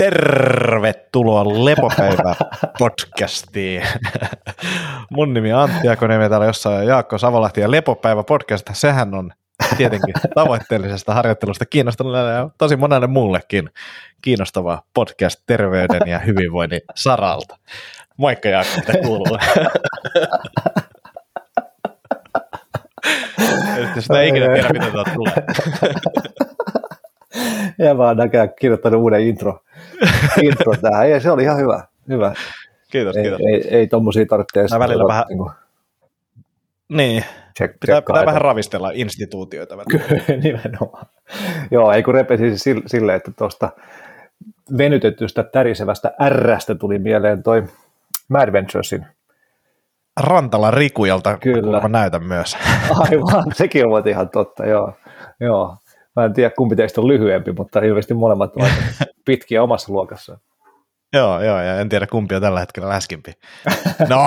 Tervetuloa Lepopäivä podcastiin. Mun nimi on Antti Akonen, täällä jossain Jaakko Savolahti ja Lepopäivä podcast, sehän on tietenkin tavoitteellisesta harjoittelusta kiinnostunut ja tosi monelle muullekin kiinnostava podcast terveyden ja hyvinvoinnin saralta. Moikka Jaakko, mitä kuuluu? Sitä ei ikinä tiedä, mitä tulee. Ja vaan näkään kirjoittanut uuden intro, intro tähän. Ei, se oli ihan hyvä. hyvä. Kiitos, ei, kiitos. Ei, ei tommosia tarvitse edes. välillä vähän... Niin, kuin, niin. Check, pitää, pitää vähän ravistella instituutioita. Kyllä, nimenomaan. Joo, ei kun repesi silleen, että tuosta venytetystä tärisevästä R-stä tuli mieleen toi Mad Venturesin Rantala Rikujalta, Kyllä. kun mä näytän myös. Aivan, sekin on ihan totta, joo. joo. Mä en tiedä, kumpi teistä on lyhyempi, mutta ilmeisesti molemmat ovat pitkiä omassa luokassaan. Joo, joo, ja en tiedä kumpi on tällä hetkellä läskimpi. No,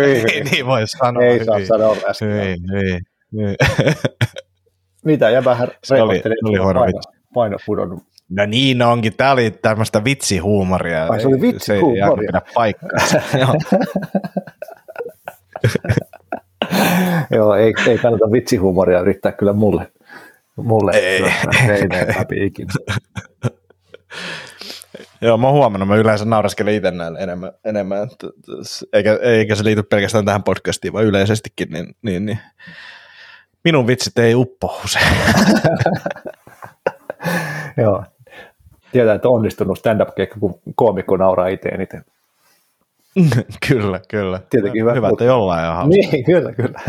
ei, ei niin voi sanoa. Ei saa sanoa läskimpi. Ei, ei, ei. Mitä, ja vähän se oli, oli paino, paino pudonnut. No niin onkin, tämä oli tämmöistä vitsihuumoria. Ai se oli vitsihuumoria? Se ei pidä paikkaa. Joo, ei, ei kannata vitsihuumoria yrittää kyllä mulle. Mulle ei, ei mene läpi ikinä. Joo, mä oon huomannut, mä yleensä nauraskelen itse näin enemmän, enemmän eikä, eikä se liity pelkästään tähän podcastiin, vaan yleisestikin, niin, niin, niin minun vitsit ei uppo usein. Joo, tietää, että onnistunut stand-up-keikka, kun koomikko nauraa itse eniten. kyllä, kyllä. Tietenkin hyvä, hyvä että jollain on hauska. Niin, kyllä, kyllä.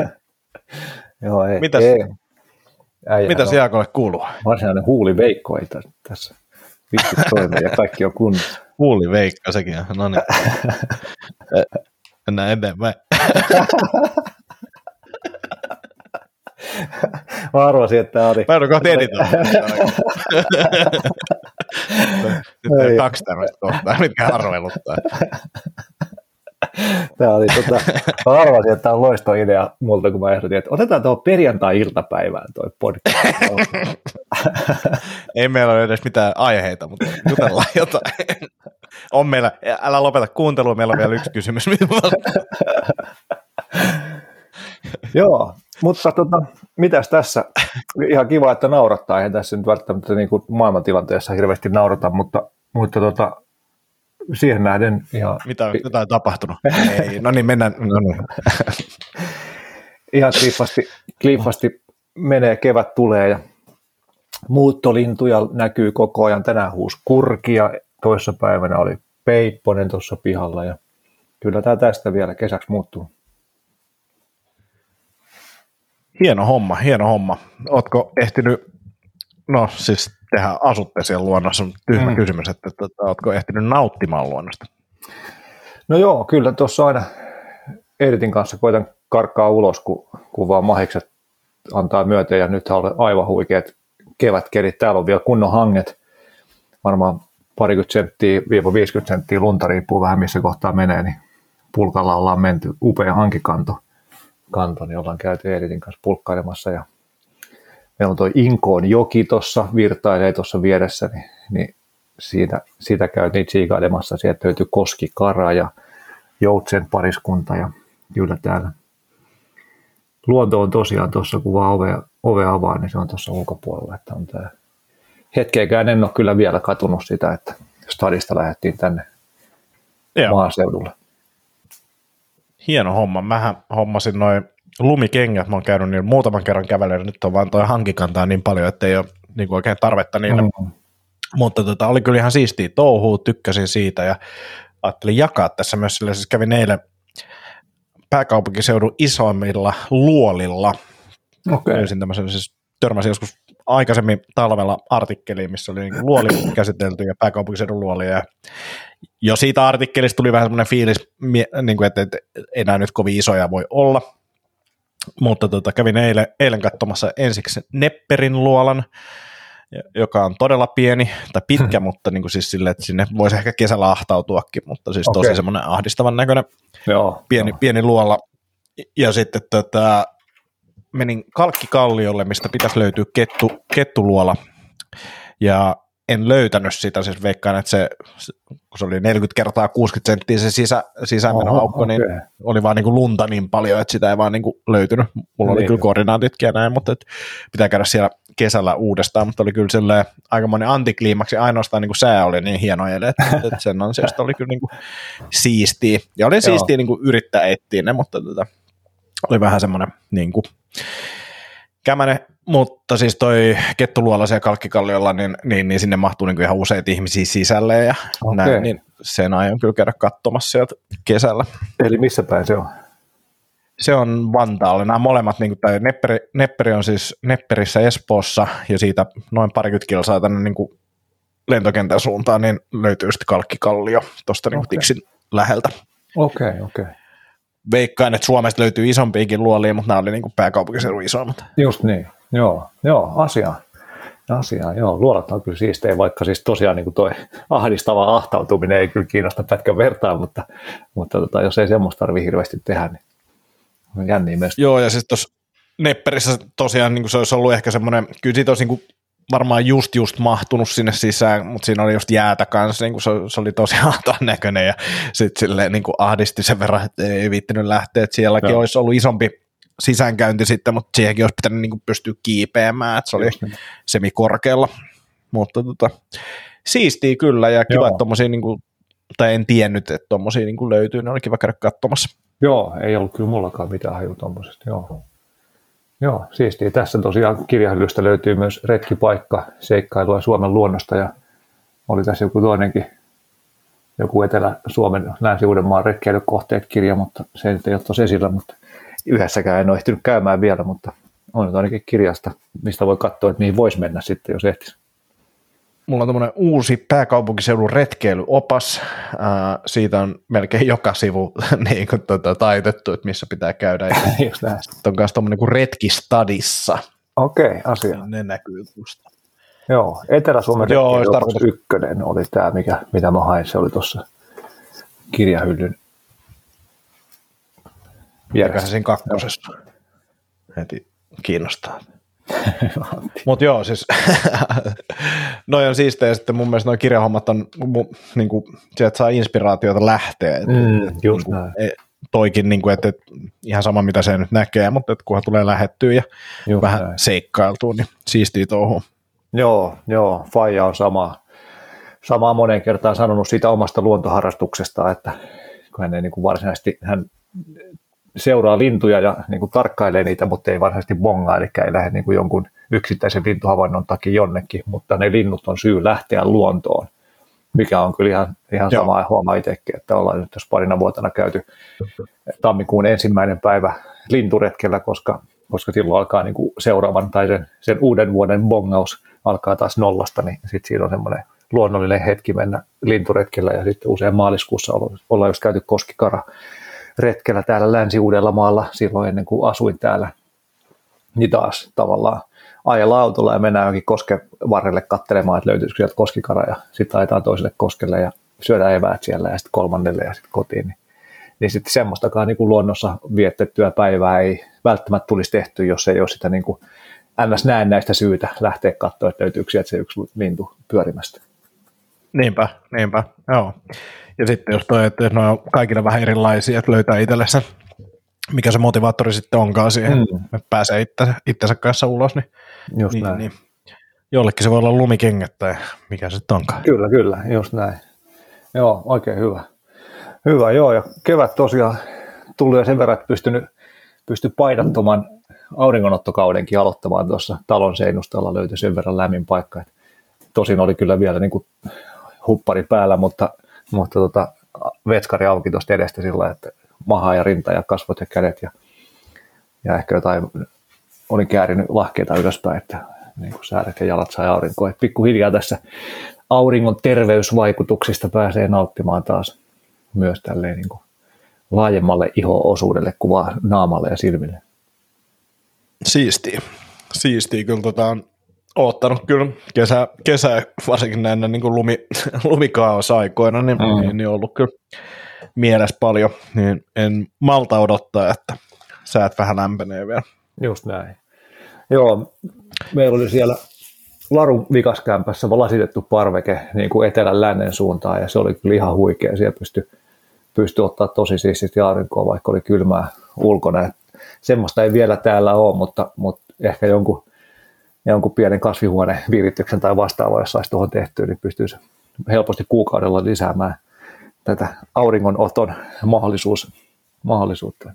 Joo, ei, Mitäs, ei. Äijä, Mitä se Jaakolle kuuluu? Varsinainen huuliveikko ei tässä vittu toimi ja kaikki on kunnossa. Huuliveikko sekin on, no niin. Mennään eteenpäin. Mä arvasin, että tämä oli... Mä joudun kohta editoimaan. Nyt on kaksi tämmöistä kohtaa, mitkä arveluttaa. Tämä oli, tota, mä arvasin, että tämä on loisto idea multa, kun mä ehdotin, että otetaan tuohon perjantai-iltapäivään tuo podcast. Ei meillä ole edes mitään aiheita, mutta jutellaan jotain. On meillä, älä lopeta kuuntelua, meillä on vielä yksi kysymys. Joo, mutta tota, mitäs tässä? Ihan kiva, että naurattaa. Eihän tässä nyt välttämättä niin kuin maailmantilanteessa hirveästi naurata, mutta, mutta tota, siihen nähden ihan... Mitä on jotain tapahtunut? Ei, no niin, mennään. No niin. ihan kliiffasti, kliiffasti menee, kevät tulee ja muuttolintuja näkyy koko ajan. Tänään huus kurkia, toissa päivänä oli peipponen tuossa pihalla ja kyllä tämä tästä vielä kesäksi muuttuu. Hieno homma, hieno homma. Ootko ehtinyt, no siis tehdä asutte siellä luonnossa, tyhmä mm. kysymys, että, että, että ootko ehtinyt nauttimaan luonnosta? No joo, kyllä tuossa aina Editin kanssa koitan karkkaa ulos, kun, kun vaan mahikset antaa myöten ja nyt on aivan huikeat kevätkelit. Täällä on vielä kunnon hanget, varmaan parikymmentä senttiä, viiva 50 senttiä lunta, riippuu vähän missä kohtaa menee, niin pulkalla ollaan menty, upea hankikanto, kanto, niin ollaan käyty Editin kanssa pulkkailemassa ja meillä on tuo Inkoon joki tuossa, virtailee tuossa vieressä, niin, niin siitä, siitä käytiin tsiikailemassa. Sieltä löytyi koskikara ja joutsen pariskunta ja kyllä täällä luonto on tosiaan tuossa, kun vaan ove, ove avaa, niin se on tuossa ulkopuolella. Että on tämä. Hetkeäkään en ole kyllä vielä katunut sitä, että stadista lähdettiin tänne Joo. maaseudulle. Hieno homma. Mähän hommasin noin lumikengät, mä oon käynyt niin muutaman kerran kävelyyn, nyt on vaan toi hankikantaa niin paljon, että ei ole niin kuin oikein tarvetta niille. Mm. Mutta tota, oli kyllä ihan siistiä touhua, tykkäsin siitä ja ajattelin jakaa tässä myös, sillä siis kävin eilen pääkaupunkiseudun isoimmilla luolilla. Okay. Löysin tämmöisen, siis törmäsin joskus aikaisemmin talvella artikkeliin, missä oli niin luoli käsitelty ja pääkaupunkiseudun luoli. Ja jo siitä artikkelista tuli vähän semmoinen fiilis, niin kuin, että, että ei nämä nyt kovin isoja voi olla, mutta tota, kävin eilen, eilen katsomassa ensiksi Nepperin luolan, joka on todella pieni tai pitkä, hmm. mutta niin kuin siis sille, että sinne voisi ehkä kesällä ahtautuakin, mutta siis okay. tosi semmoinen ahdistavan näköinen joo, pieni, joo. pieni luola. Ja sitten tota, menin Kalkkikalliolle, mistä pitäisi löytyä kettu, kettuluola. Ja en löytänyt sitä, siis veikkaan, että se, kun se oli 40 kertaa 60 senttiä se sisä, sisämenoaukko, okay. niin oli vaan niin kuin lunta niin paljon, että sitä ei vaan niin kuin löytynyt. Mulla niin. oli kyllä koordinaatitkin ja näin, mutta et pitää käydä siellä kesällä uudestaan, mutta oli kyllä silleen aikamoinen antikliimaksi, ainoastaan niin kuin sää oli niin hieno ele, että, että sen ansiosta oli kyllä niin kuin siistiä. Ja oli siistiä niin kuin yrittää etsiä ne, mutta tota, oli vähän semmoinen niin kuin, kämänen mutta siis toi Kettuluolassa ja Kalkkikalliolla, niin, niin, niin sinne mahtuu niin ihan useita ihmisiä sisälle ja okay. näin, niin sen aion kyllä käydä katsomassa sieltä kesällä. Eli missä päin se on? Se on Vantaalla. Nämä molemmat, niin kuin, tai Nepperi, Nepperi on siis Nepperissä Espoossa ja siitä noin parikymmentä kilsaa tänne niin kuin lentokentän suuntaan, niin löytyy sitten Kalkkikallio tuosta niin okay. Tiksin läheltä. Okei, okay, okei. Okay veikkaan, että Suomesta löytyy isompiakin luolia, mutta nämä oli niin pääkaupunkiseudun isommat. Just niin, joo, joo asia. Asia, joo, luolat on kyllä siistejä, vaikka siis tosiaan niin kuin toi ahdistava ahtautuminen ei kyllä kiinnosta pätkän vertaan, mutta, mutta tota, jos ei semmoista tarvitse hirveästi tehdä, niin on jänniä myös. Joo, ja siis tuossa Nepperissä tosiaan niin kuin se olisi ollut ehkä semmoinen, kyllä siitä olisi niin kuin varmaan just just mahtunut sinne sisään, mutta siinä oli just jäätä kanssa, niin kuin se, se, oli tosi haataan näköinen ja sitten silleen niin kuin ahdisti sen verran, että ei viittinyt lähteä, että sielläkin Joo. olisi ollut isompi sisäänkäynti sitten, mutta siihenkin olisi pitänyt niin kuin pystyä kiipeämään, että se oli just. semikorkealla, mutta tota, siistiä kyllä ja kiva, että tommosia niin kuin, tai en tiennyt, että tuommoisia niin löytyy, ne oli kiva käydä katsomassa. Joo, ei ollut kyllä mullakaan mitään haju tuommoisesta, joo. Joo, siistiä. Tässä tosiaan kirjahyllystä löytyy myös retkipaikka, seikkailua Suomen luonnosta ja oli tässä joku toinenkin, joku Etelä-Suomen Länsi-Uudenmaan retkeilykohteet kirja, mutta se ei ole tosi esillä, mutta yhdessäkään en ole ehtinyt käymään vielä, mutta on nyt ainakin kirjasta, mistä voi katsoa, että mihin voisi mennä sitten, jos ehtisi mulla on tämmöinen uusi pääkaupunkiseudun retkeilyopas. Äh, siitä on melkein joka sivu niin kuin, tuota, taitettu, että missä pitää käydä. Ja on myös tuommoinen kuin retkistadissa. Okei, okay, asia. Ne näkyy tuosta. Joo, Etelä-Suomen Joo, tarkoitus... ykkönen oli tämä, mikä, mitä mä hain. Se oli tuossa kirjahyllyn vieressä. siinä kakkosessa heti kiinnostaa. Mutta joo, siis noin on siistejä, sitten mun mielestä noin kirjahommat on, niin kuin, sieltä saa inspiraatiota lähteä. Et, mm, et, just niin kuin, et, toikin, niin kuin, että, että ihan sama mitä se nyt näkee, mutta että kunhan tulee lähettyä ja just vähän näin. seikkailtua, niin siistii touhu. Joo, joo, Faija on sama, samaa moneen kertaan sanonut siitä omasta luontoharrastuksesta, että kun hän ei niin kuin varsinaisesti, hän seuraa lintuja ja niin kuin tarkkailee niitä, mutta ei varsinaisesti bongaa, eli ei lähde niin kuin jonkun yksittäisen lintuhavainnon takia jonnekin, mutta ne linnut on syy lähteä luontoon, mikä on kyllä ihan, ihan sama. Huomaa itsekin, että ollaan nyt jos parina vuotena käyty tammikuun ensimmäinen päivä linturetkellä, koska, koska silloin alkaa niin kuin seuraavan tai sen, sen uuden vuoden bongaus alkaa taas nollasta, niin sitten siinä on semmoinen luonnollinen hetki mennä linturetkellä ja sitten usein maaliskuussa ollaan just käyty koskikara retkellä täällä Länsi-Uudellamaalla silloin ennen kuin asuin täällä, niin taas tavallaan ajella autolla ja mennään johonkin kosken varrelle katselemaan, että löytyisikö sieltä koskikara ja sitten ajetaan toiselle koskelle ja syödään eväät siellä ja sitten kolmannelle ja sitten kotiin. Niin, niin sitten semmoistakaan niin kuin luonnossa vietettyä päivää ei välttämättä tulisi tehty, jos ei ole sitä niin kuin ns. näistä syytä lähteä katsoa, että löytyykö sieltä se yksi lintu pyörimästä. Niinpä, niinpä, joo. Ja sitten jos toi, että ne on kaikille vähän erilaisia, että löytää itselle sen, mikä se motivaattori sitten onkaan siihen, mm. että pääsee itse, itsensä kanssa ulos, niin, just niin, näin. niin jollekin se voi olla lumikengät tai mikä se sitten onkaan. Kyllä, kyllä, just näin. Joo, oikein hyvä. Hyvä, joo, ja kevät tosiaan tuli jo sen verran, että pystynyt, pysty paidattoman auringonottokaudenkin aloittamaan tuossa talon seinustalla löytyi sen verran lämmin paikka. Tosin oli kyllä vielä niin kuin huppari päällä, mutta mutta tota, vetskari auki tuosta edestä sillä että maha ja rinta ja kasvot ja kädet ja, ja ehkä jotain, olin käärinyt lahkeita ylöspäin, että niin kuin sääret ja jalat sai aurinkoa. Et pikkuhiljaa tässä auringon terveysvaikutuksista pääsee nauttimaan taas myös tälleen niin kuin laajemmalle iho-osuudelle kuin vaan naamalle ja silmille. Siistiä. Siistiä. Kyllä tota on oottanut kyllä kesä, kesä varsinkin näinä niin kuin lumi, lumikaaosaikoina, niin, mm. niin, niin, ollut kyllä mielessä paljon, niin en malta odottaa, että säät vähän lämpenee vielä. Just näin. Joo, meillä oli siellä Larun vikaskämpässä lasitettu parveke niin kuin etelän lännen suuntaan ja se oli kyllä ihan huikea. Siellä pystyi pysty ottaa tosi siististi aurinkoa, vaikka oli kylmää ulkona. Et semmoista ei vielä täällä ole, mutta, mutta ehkä jonkun, jonkun pienen kasvihuonevirityksen tai vastaavaa, jos saisi tuohon tehtyä, niin pystyisi helposti kuukaudella lisäämään tätä auringonoton mahdollisuus, mahdollisuutta.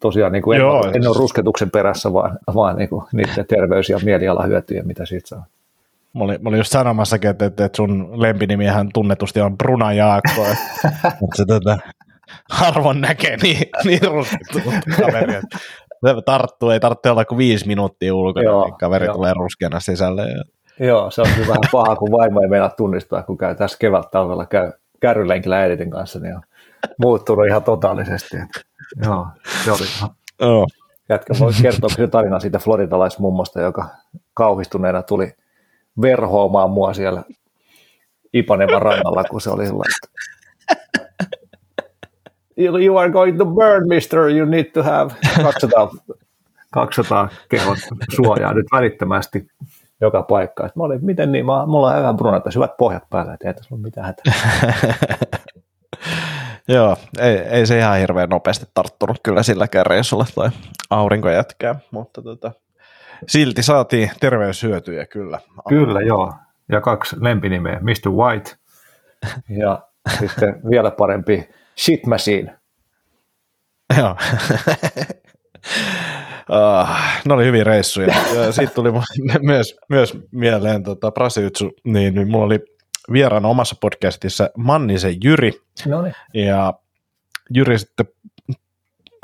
Tosiaan niin kuin en, Joo, en ole rusketuksen perässä, vaan, vaan niin kuin niiden terveys- ja mielialahyötyjä, mitä siitä saa. Mä olin, mä olin just sanomassakin, että, että, sun lempinimihän tunnetusti on Bruna Jaakko. että se tota, harvoin näkee niin, niin ruskettunut kaveri. Tarttuu, ei tarvitse olla kuin viisi minuuttia ulkona, Joo, niin kaveri jo. tulee ruskeana sisälle. Joo, se on kyllä vähän paha, kun vaimo ei meinaa tunnistaa, kun käy tässä kevät talvella käy kärrylenkillä Editin kanssa, niin on muuttunut ihan totaalisesti. Joo, se oli ihan... Oh. Jätkä voi kertoa se tarina siitä floridalaismummosta, joka kauhistuneena tuli verhoamaan mua siellä Ipanevan rannalla, kun se oli sellainen, you are going to burn, mister, you need to have 200, 200 kehon suojaa nyt välittömästi joka paikka. mä olin, miten niin, mä, mulla on hyvä bruna, hyvät pohjat päällä, että ei tässä ole mitään hätää. Joo, ei, ei, se ihan hirveän nopeasti tarttunut kyllä silläkään reissulla toi aurinko jätkää, mutta tota, silti saatiin terveyshyötyjä kyllä. Kyllä, joo. Ja kaksi lempinimeä, Mr. White ja sitten vielä parempi Shit Machine. Joo. Uh, ne oli hyviä reissuja. Siitä tuli myös, myös mieleen tota, Brasiutsu, niin, niin mulla oli vieraana omassa podcastissa Mannisen Jyri. Noniin. Ja Jyri sitten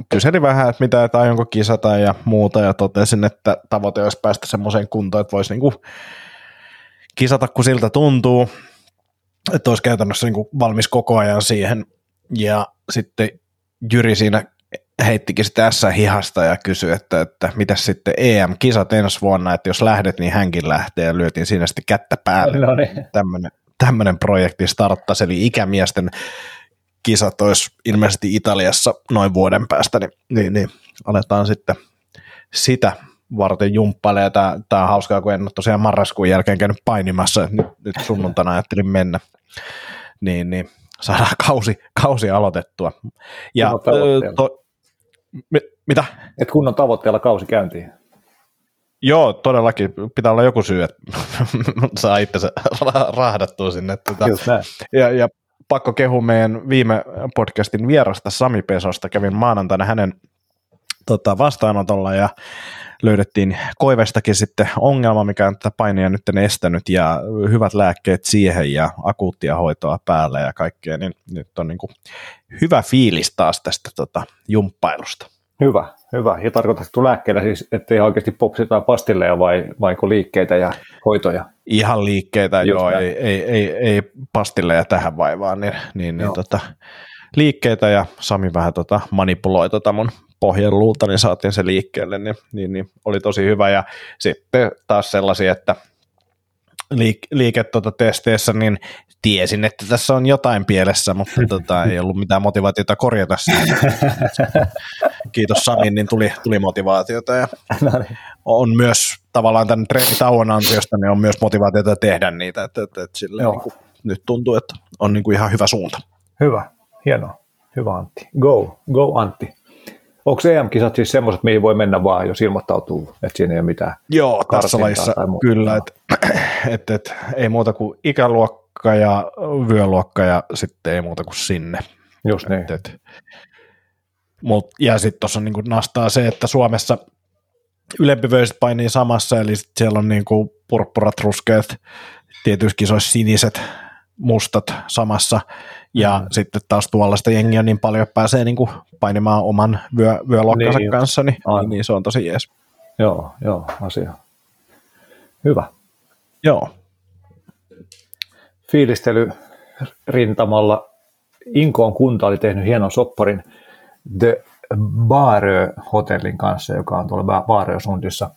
kyseli vähän, että mitä, että aionko kisata ja muuta, ja totesin, että tavoite olisi päästä semmoiseen kuntoon, että voisi niinku kisata, kun siltä tuntuu, että olisi käytännössä niinku valmis koko ajan siihen, ja sitten Jyri siinä heittikin sitä tässä hihasta ja kysyi, että, että mitä sitten EM-kisat ensi vuonna, että jos lähdet, niin hänkin lähtee ja lyötiin siinä sitten kättä päälle. No niin. Tämmöinen, tämmöinen projekti starttasi, eli ikämiesten kisat olisi ilmeisesti Italiassa noin vuoden päästä, niin, niin, niin aletaan sitten sitä varten jumppailemaan. Tämä, tämä on hauskaa, kun en ole tosiaan marraskuun jälkeen käynyt painimassa, nyt, nyt sunnuntaina ajattelin mennä. Niin, niin saadaan kausi, kausi aloitettua. Ja, to, mi, mitä? Et kunnon tavoitteella kausi käyntiin. Joo, todellakin. Pitää olla joku syy, että saa itse rahdattua sinne. Tuota. Ja, ja pakko kehua meidän viime podcastin vierasta Sami Pesosta. Kävin maanantaina hänen tota, vastaanotolla ja löydettiin Koivestakin sitten ongelma, mikä on tätä painia nyt estänyt ja hyvät lääkkeet siihen ja akuuttia hoitoa päällä ja kaikkea, niin nyt on niin kuin hyvä fiilis taas tästä tota, jumppailusta. Hyvä, hyvä. Ja tarkoitatko lääkkeellä siis, että ei oikeasti popsita pastilleja vai, vai liikkeitä ja hoitoja? Ihan liikkeitä, Just joo, ei, ei, ei, ei, pastilleja tähän vaivaan, niin, niin, niin tota, liikkeitä ja Sami vähän tota manipuloi tota mun pohjan luuta, niin saatiin se liikkeelle, niin, niin, niin oli tosi hyvä. Ja sitten taas sellaisia, että liik- liike tuota testeissä, niin tiesin, että tässä on jotain pielessä, mutta tota, ei ollut mitään motivaatiota korjata sitä. Kiitos Samin, niin tuli, tuli motivaatiota ja no niin. on myös tavallaan tämän treenitauon ansiosta, niin on myös motivaatiota tehdä niitä, että, että, että sille niin kuin, nyt tuntuu, että on niin kuin ihan hyvä suunta. Hyvä, hienoa. Hyvä Antti. Go, go Antti. Onko EM-kisat siis semmoiset, mihin voi mennä vaan, jos ilmoittautuu, että siinä ei ole mitään Joo, tässä lajissa kyllä, että et, et, ei muuta kuin ikäluokka ja vyöluokka ja sitten ei muuta kuin sinne. Just niin. Et, et, mut, ja sitten tuossa niin nastaa se, että Suomessa ylempivöiset painii samassa, eli sit siellä on niin kuin purppurat, ruskeat, tietyissä kisoissa siniset, mustat samassa, ja mm. sitten taas tuollaista jengiä niin paljon, että pääsee niin kuin painimaan oman vyö, vyölokkansa niin, kanssa, niin, niin, niin, se on tosi jees. Joo, joo, asia. Hyvä. Joo. Fiilistely rintamalla Inkoon kunta oli tehnyt hienon sopparin The Baarö-hotellin kanssa, joka on tuolla Baarö-sundissa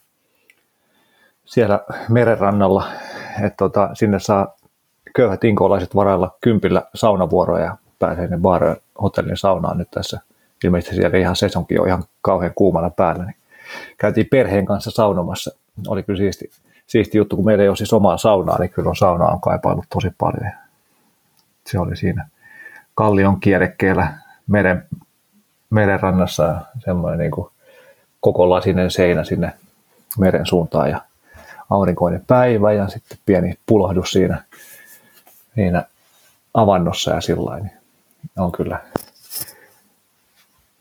siellä merenrannalla. Että tota, sinne saa köyhät inkoolaiset varailla kympillä saunavuoroja ja pääsee ne Baarö hotellin saunaan nyt tässä. Ilmeisesti siellä ihan sesonkin on ihan kauhean kuumana päällä. Niin käytiin perheen kanssa saunomassa. Oli kyllä siisti, siisti juttu, kun meillä ei ole siis omaa saunaa, niin kyllä on saunaa on kaipailut tosi paljon. Se oli siinä kallion kierrekkeellä meren, merenrannassa semmoinen niin kuin koko lasinen seinä sinne meren suuntaan ja aurinkoinen päivä ja sitten pieni pulahdus siinä, siinä avannossa ja sillä niin on kyllä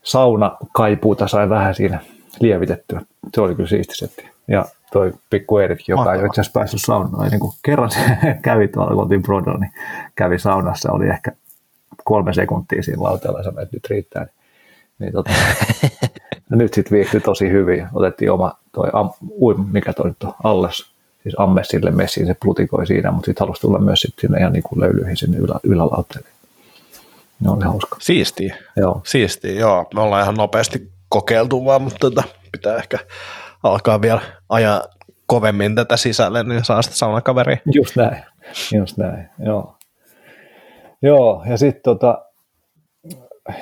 sauna kaipuuta sai vähän siinä lievitettyä. Se oli kyllä siisti setti. Ja toi pikku Eritkin, joka ei itse asiassa päässyt saunaan, niin kuin kerran se kävi tuolla Lotin Brodolla, niin kävi saunassa, oli ehkä kolme sekuntia siinä lauteella ja sanoi, että nyt riittää. Niin, niin tota, nyt sitten viihtyi tosi hyvin. Otettiin oma toi, am, ui, mikä toi nyt on, alles, siis amme sille messiin, se plutikoi siinä, mutta sitten halusi tulla myös sit sinne ihan niin kuin löylyihin sinne ylä, ylälauteelle. Ne oli hauska. Siistiä. Joo. Siistiä, joo. Me ollaan ihan nopeasti kokeiltu vaan, mutta tota, pitää ehkä alkaa vielä ajaa kovemmin tätä sisälle, niin saa sitä saunakaveria. Just näin, just näin, joo. Joo, ja sitten tota,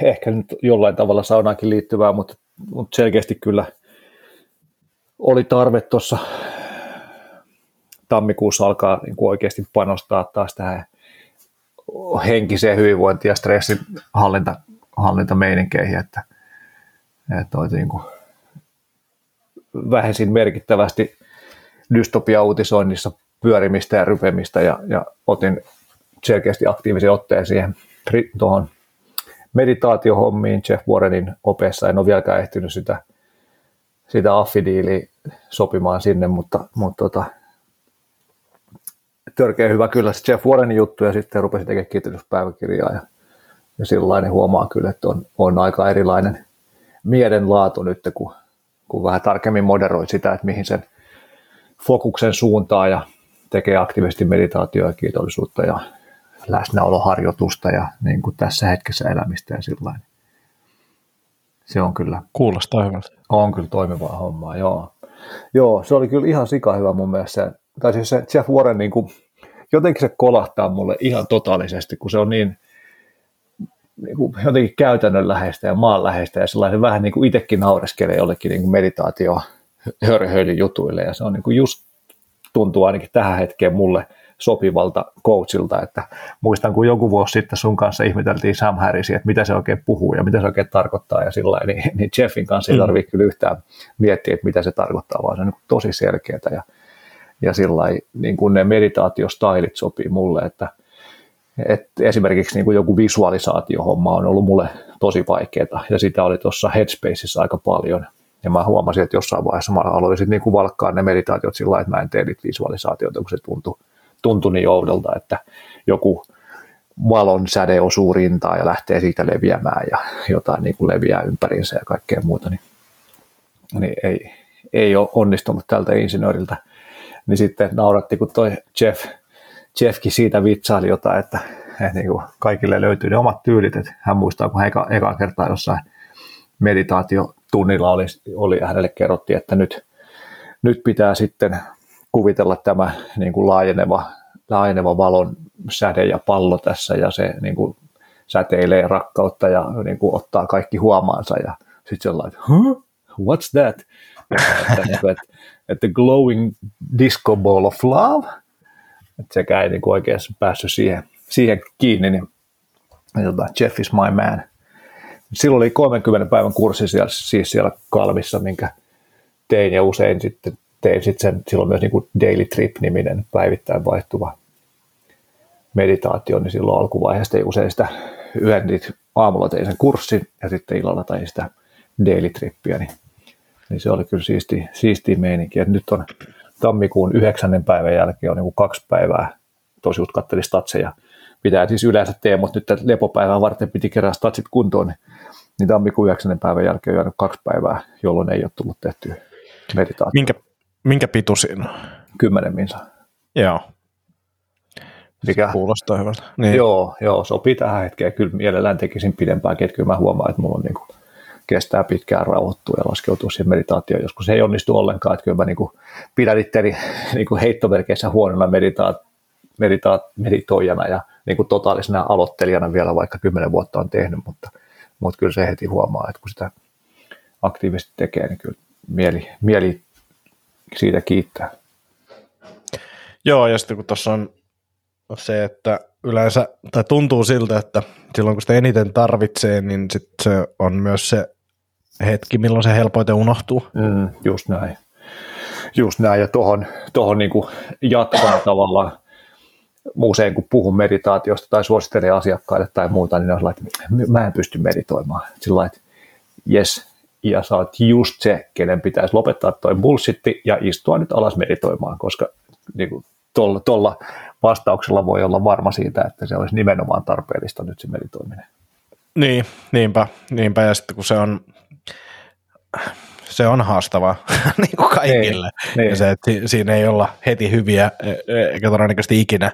ehkä nyt jollain tavalla saunaakin liittyvää, mutta, mutta selkeästi kyllä oli tarve tuossa tammikuussa alkaa niin kuin oikeasti panostaa taas tähän henkiseen hyvinvointiin ja stressin hallinta, hallintameininkeihin, että, että niin kuin vähensin merkittävästi dystopia-uutisoinnissa pyörimistä ja rypemistä ja, ja otin selkeästi aktiivisen otteen siihen tuohon meditaatiohommiin Jeff Warrenin opessa. En ole vieläkään ehtinyt sitä, sitä affidiiliä sopimaan sinne, mutta, mutta tota, törkeä hyvä kyllä se Jeff Warrenin juttu ja sitten rupesin tekemään kiitospäiväkirjaa ja, ja sillainen huomaa kyllä, että on, on aika erilainen mielenlaatu nyt, kun, kun vähän tarkemmin moderoi sitä, että mihin sen fokuksen suuntaa ja tekee aktiivisesti meditaatioa ja kiitollisuutta ja läsnäoloharjoitusta ja niin kuin tässä hetkessä elämistä ja sillä Se on kyllä. Kuulostaa hyvältä. On kyllä toimivaa hommaa, joo. Joo, se oli kyllä ihan sika hyvä mun mielestä. Tai siis se Jeff Warren niin kuin, jotenkin se kolahtaa mulle ihan totaalisesti, kun se on niin, niin kuin jotenkin käytännönläheistä ja maanläheistä ja sellainen vähän niin kuin itsekin naureskelee jollekin niin kuin meditaatio jutuille ja se on niin kuin just tuntuu ainakin tähän hetkeen mulle – sopivalta coachilta, että muistan, kun joku vuosi sitten sun kanssa ihmeteltiin Sam Harrisia, että mitä se oikein puhuu ja mitä se oikein tarkoittaa ja sillä niin, niin Jeffin kanssa ei mm. tarvitse kyllä yhtään miettiä, että mitä se tarkoittaa, vaan se on niin tosi selkeää ja, ja sillä niin kuin ne meditaatiostailit sopii mulle, että, että esimerkiksi niin kuin joku visualisaatiohomma on ollut mulle tosi vaikeaa ja sitä oli tuossa Headspaceissa aika paljon – ja mä huomasin, että jossain vaiheessa mä aloin sitten niin kuin valkkaa ne meditaatiot sillä lailla, että mä en tee niitä visualisaatioita, kun se tuntui tuntui niin oudolta, että joku valon säde osuu rintaan ja lähtee siitä leviämään ja jotain niin kuin leviää ympäriinsä ja kaikkea muuta, niin, niin ei, ei ole onnistunut tältä insinööriltä. Niin sitten nauratti, kun toi Jeff, Jeffkin siitä vitsaili jotain, että, että niin kuin kaikille löytyy ne omat tyylit, että hän muistaa, kun hän eka, eka kertaa jossain meditaatiotunnilla oli, oli hänelle kerrottiin, että nyt, nyt pitää sitten kuvitella tämä niin kuin laajeneva, laajeneva valon säde ja pallo tässä ja se niin kuin säteilee rakkautta ja niin kuin ottaa kaikki huomaansa ja sitten sellainen, huh? what's that? että, niin että, että glowing disco ball of love, että sekä ei niin oikein päässyt siihen, siihen kiinni, niin tota, Jeff is my man. Silloin oli 30 päivän kurssi siellä, siis siellä kalvissa, minkä tein ja usein sitten tein sitten sen, silloin myös niin kuin Daily Trip-niminen päivittäin vaihtuva meditaatio, niin silloin alkuvaiheessa tein usein sitä yhden aamulla tein sen kurssin ja sitten illalla tein sitä Daily Trippiä, niin, niin se oli kyllä siisti, siistiä meininki. Et nyt on tammikuun yhdeksännen päivän jälkeen on niin kaksi päivää, tosi katselin statseja, pitää siis yleensä tehdä, mutta nyt lepopäivää varten piti kerää statsit kuntoon, niin, niin tammikuun yhdeksännen päivän jälkeen on jäänyt kaksi päivää, jolloin ei ole tullut tehty meditaatio. Minkä, Minkä pitu siinä on? Kymmenen minsa. Joo. Mikä? Se kuulostaa hyvältä. Niin. Joo, joo, sopii tähän hetkeen. Kyllä mielellään tekisin pidempääkin, että kyllä mä huomaan, että mulla on niin kuin, kestää pitkään rauhoittua ja laskeutua siihen meditaatioon. Joskus ei onnistu ollenkaan, että kyllä mä niin kuin, pidän itteni niin kuin heittomerkeissä huonona meditaat, meditaat, meditoijana ja niin kuin totaalisena aloittelijana vielä, vaikka kymmenen vuotta on tehnyt, mutta, mutta kyllä se heti huomaa, että kun sitä aktiivisesti tekee, niin kyllä mieli, mieli siitä kiittää. Joo, ja sitten kun tuossa on se, että yleensä, tai tuntuu siltä, että silloin kun sitä eniten tarvitsee, niin sit se on myös se hetki, milloin se helpoiten unohtuu. Mm, just näin. Just näin, ja tuohon, tohon niinku jatkaa tavallaan usein kun puhun meditaatiosta tai suosittelen asiakkaille tai muuta, niin on sellainen, että mä en pysty meditoimaan. Sillä että yes, ja sä oot just se, kenen pitäisi lopettaa toi bullshitti ja istua nyt alas meditoimaan, koska niin kuin, tuolla, tuolla vastauksella voi olla varma siitä, että se olisi nimenomaan tarpeellista nyt se meditoiminen. Niin, niinpä, niinpä, ja sitten kun se on, se on haastavaa niin kuin kaikille. Niin, niin. Ja se, että siinä ei olla heti hyviä, e, eikä todennäköisesti ikinä,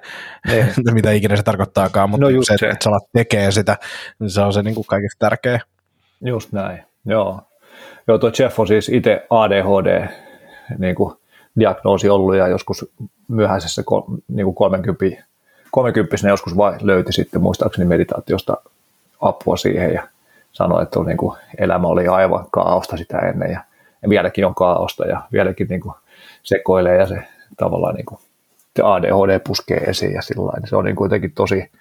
niin. mitä ikinä se tarkoittaakaan, mutta no se, se, että sä alat tekee sitä, niin se on se niin kuin kaikista tärkeä. Just näin, joo. Joo, tuo Jeff on siis itse ADHD niin kuin diagnoosi ollut ja joskus myöhäisessä niin kuin 30, 30 joskus vai löyti sitten muistaakseni meditaatiosta apua siihen ja sanoi, että niin kuin, elämä oli aivan kaaosta sitä ennen ja, ja vieläkin on kaaosta ja vieläkin niin kuin, sekoilee ja se tavallaan niin kuin, ADHD puskee esiin ja sillä se on niin kuin, jotenkin tosi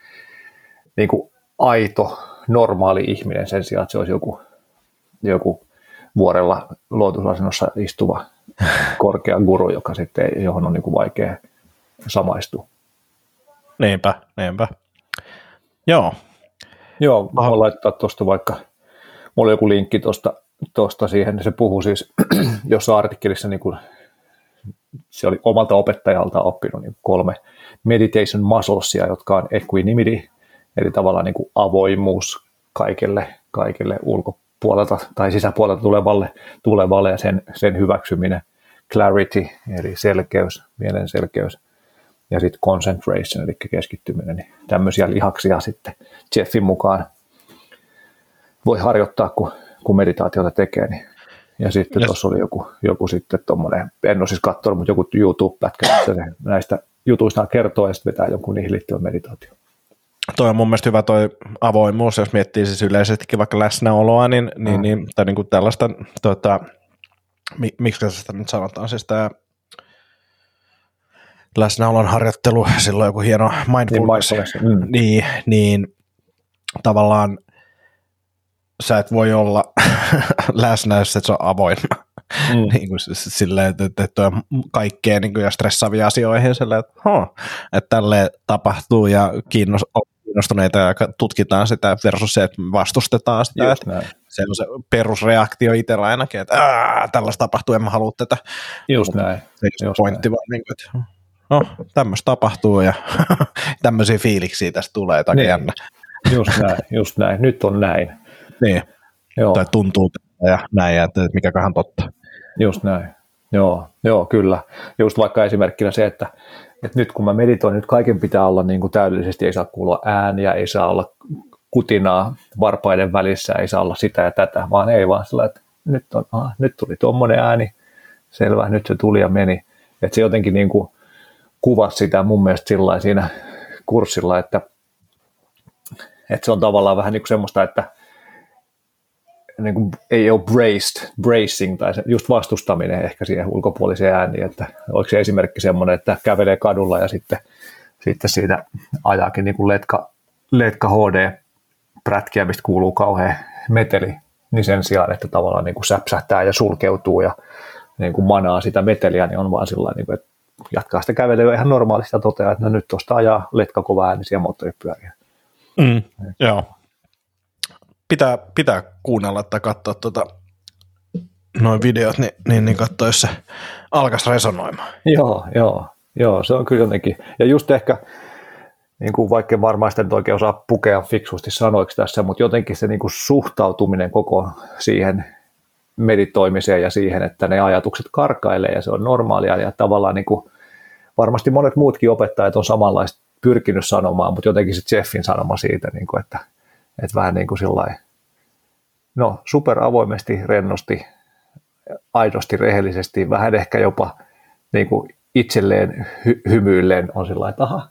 niin kuin, aito, normaali ihminen sen sijaan, että se olisi joku, joku vuorella luotusasennossa istuva korkea guru, joka sitten, johon on niin kuin vaikea samaistua. Niinpä, niinpä. Joo. Joo, mä voin laittaa tuosta vaikka, mulla oli joku linkki tuosta, tuosta siihen, se puhuu siis jossa artikkelissa, niin kuin, se oli omalta opettajalta oppinut niin kolme meditation musclesia, jotka on equanimity, eli tavallaan niin kuin avoimuus kaikelle, kaikelle ulko, puolelta tai sisäpuolelta tulevalle, tulevalle ja sen, sen hyväksyminen, clarity eli selkeys, mielen selkeys ja sitten concentration eli keskittyminen, niin tämmöisiä lihaksia sitten Jeffin mukaan voi harjoittaa, kun, kun meditaatiota tekee. Niin. Ja sitten yes. tuossa oli joku, joku sitten tuommoinen, en ole siis katsonut, mutta joku YouTube-pätkä, näistä jutuista kertoo ja sitten vetää jonkun niihin liittyvän meditaatio toi on mun mielestä hyvä toi avoimuus, jos miettii siis yleisestikin vaikka läsnäoloa, niin, niin, mm. niin, tai niin kuin tällaista, tota, miksi sitä nyt sanotaan, siis tämä läsnäolon harjoittelu, silloin joku hieno mindfulness, niin, mindfulness. Mm. niin, niin tavallaan sä et voi olla läsnä, jos et se on avoin. Mm. niin kuin silleen, että, että, että on kaikkea niin kuin, ja stressaavia asioihin, silleen, että, huh, että tälle tapahtuu ja kiinnos, kiinnostuneita ja tutkitaan sitä versus se, että vastustetaan sitä. että se on se perusreaktio itsellä ainakin, että tällaista tapahtuu, en mä halua tätä. Just näin. Se Just pointti, näin. vaan niin kuin, että no, tämmöistä tapahtuu ja tämmöisiä fiiliksiä tästä tulee, tai niin. jännä. Just näin, just näin. Nyt on näin. Niin. Joo. Tai tuntuu ja näin, että mikäköhän totta. Just näin. Joo, joo, kyllä. Just vaikka esimerkkinä se, että että nyt kun mä meditoin, nyt kaiken pitää olla niin kuin täydellisesti, ei saa kuulla ääniä, ei saa olla kutinaa varpaiden välissä, ei saa olla sitä ja tätä, vaan ei vaan sillä, että nyt, on, aha, nyt tuli tuommoinen ääni, selvä, nyt se tuli ja meni. Että se jotenkin niin kuin kuvasi sitä mun mielestä sillä siinä kurssilla, että, että se on tavallaan vähän niin kuin semmoista, että niin kuin, ei ole braced, bracing tai se, just vastustaminen ehkä siihen ulkopuoliseen ääniin, että oliko se esimerkki semmoinen, että kävelee kadulla ja sitten, sitten siitä ajaakin niin kuin letka, letka HD-prätkiä, mistä kuuluu kauhean meteli, niin sen sijaan, että tavallaan niin kuin säpsähtää ja sulkeutuu ja niin kuin manaa sitä meteliä, niin on vaan sillä niin kuin, että jatkaa sitä kävelyä ihan normaalisti ja toteaa, että no nyt tuosta ajaa letka kova äänisiä moottoripyöriä. Mm, joo, pitää, pitää kuunnella tai katsoa tuota, noin videot, niin, niin, niin katsoa, jos se alkaisi resonoimaan. Joo, joo, joo, se on kyllä jotenkin. Ja just ehkä, niin kuin vaikka varmaan sitä nyt oikein osaa pukea fiksusti sanoiksi tässä, mutta jotenkin se niin kuin suhtautuminen koko siihen meditoimiseen ja siihen, että ne ajatukset karkailee ja se on normaalia ja tavallaan niin kuin, varmasti monet muutkin opettajat on samanlaista pyrkinyt sanomaan, mutta jotenkin se Jeffin sanoma siitä, niin kuin, että että vähän niin kuin sillai, no super avoimesti, rennosti, aidosti, rehellisesti, vähän ehkä jopa niin kuin itselleen hy- hymyilleen on sillä että aha,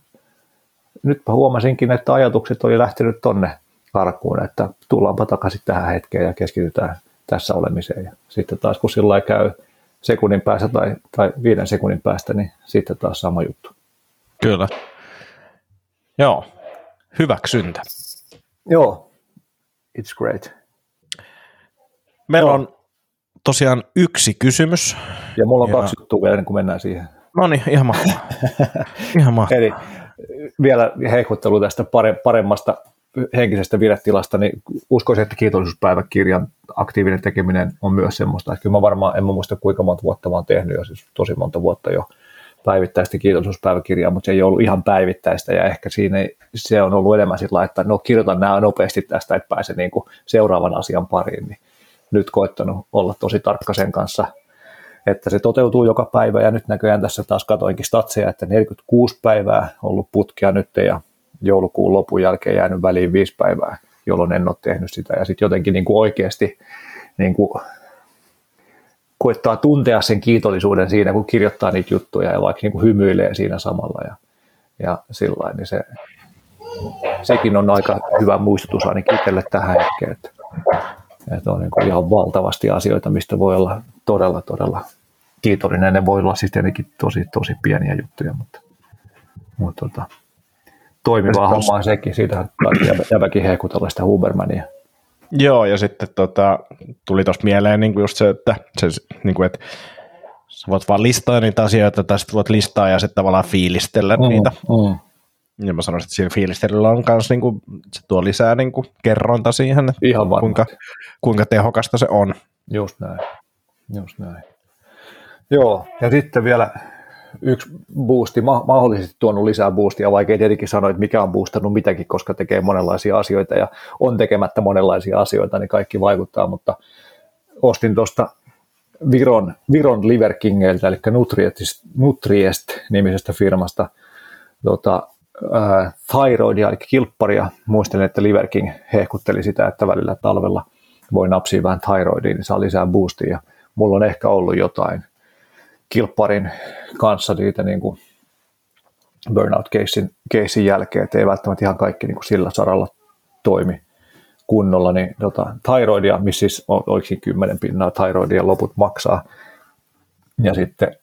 nytpä huomasinkin, että ajatukset oli lähtenyt tonne karkuun, että tullaanpa takaisin tähän hetkeen ja keskitytään tässä olemiseen. Ja sitten kun sillä käy sekunnin päästä tai, tai viiden sekunnin päästä, niin sitten taas sama juttu. Kyllä. Joo, hyväksyntä. Joo, it's great. Meillä Joo. on tosiaan yksi kysymys. Ja mulla on ja... kaksi juttua vielä ennen kuin mennään siihen. No niin, ihan mahtavaa. ihan mahtavaa. Eli vielä heikuttelu tästä paremmasta henkisestä viretilasta, niin uskoisin, että kiitollisuuspäiväkirjan aktiivinen tekeminen on myös semmoista. Että kyllä mä varmaan, en mä muista kuinka monta vuotta mä oon tehnyt, jo siis tosi monta vuotta jo päivittäistä kiitollisuuspäiväkirjaa, mutta se ei ollut ihan päivittäistä ja ehkä siinä se on ollut enemmän sillä että no kirjoitan nämä nopeasti tästä, että pääse niin seuraavan asian pariin, niin nyt koettanut olla tosi tarkka sen kanssa, että se toteutuu joka päivä ja nyt näköjään tässä taas katoinkin statseja, että 46 päivää ollut putkea nyt ja joulukuun lopun jälkeen jäänyt väliin viisi päivää, jolloin en ole tehnyt sitä. Ja sitten jotenkin niin kuin oikeasti niin kuin koittaa tuntea sen kiitollisuuden siinä, kun kirjoittaa niitä juttuja ja vaikka niin kuin hymyilee siinä samalla ja, ja sillä niin se, sekin on aika hyvä muistutus ainakin itselle tähän hetkeen, että, että on niin kuin ihan valtavasti asioita, mistä voi olla todella, todella kiitollinen. Ne voi olla siis tietenkin tosi, tosi pieniä juttuja, mutta, mutta tota, toimivaa hommaa sekin. Siitä jäväkin hehkutella sitä Hubermania. Joo, ja sitten tota, tuli tuosta mieleen niin kuin just se, että, se, niin kuin, että sä voit vaan listaa niitä asioita, tai sitten voit listaa ja sitten tavallaan fiilistellä mm, niitä. Mm. Ja mä sanoisin, että siinä fiilistelyllä on myös, niin kuin, se tuo lisää niin kuin, kerronta siihen, että Ihan kuinka, kuinka tehokasta se on. Just näin. Just näin. Joo, ja sitten vielä yksi boosti, mahdollisesti tuonut lisää boostia, vaikea tietenkin sanoa, että mikä on boostannut mitäkin, koska tekee monenlaisia asioita ja on tekemättä monenlaisia asioita, niin kaikki vaikuttaa, mutta ostin tuosta Viron, Viron Liver Kingeiltä, eli Nutriest, Nutriest-nimisestä firmasta, tota, äh, thyroidia, eli kilpparia. Muistelen, että Liver King hehkutteli sitä, että välillä talvella voi napsia vähän thyroidia, niin saa lisää boostia. Mulla on ehkä ollut jotain – kilpparin kanssa siitä niin kuin burnout-keissin keissin jälkeen, että ei välttämättä ihan kaikki niin kuin sillä saralla toimi kunnolla, niin tota, thyroidia, missä siis on oikein 10 pinnaa thyroidia loput maksaa, ja sitten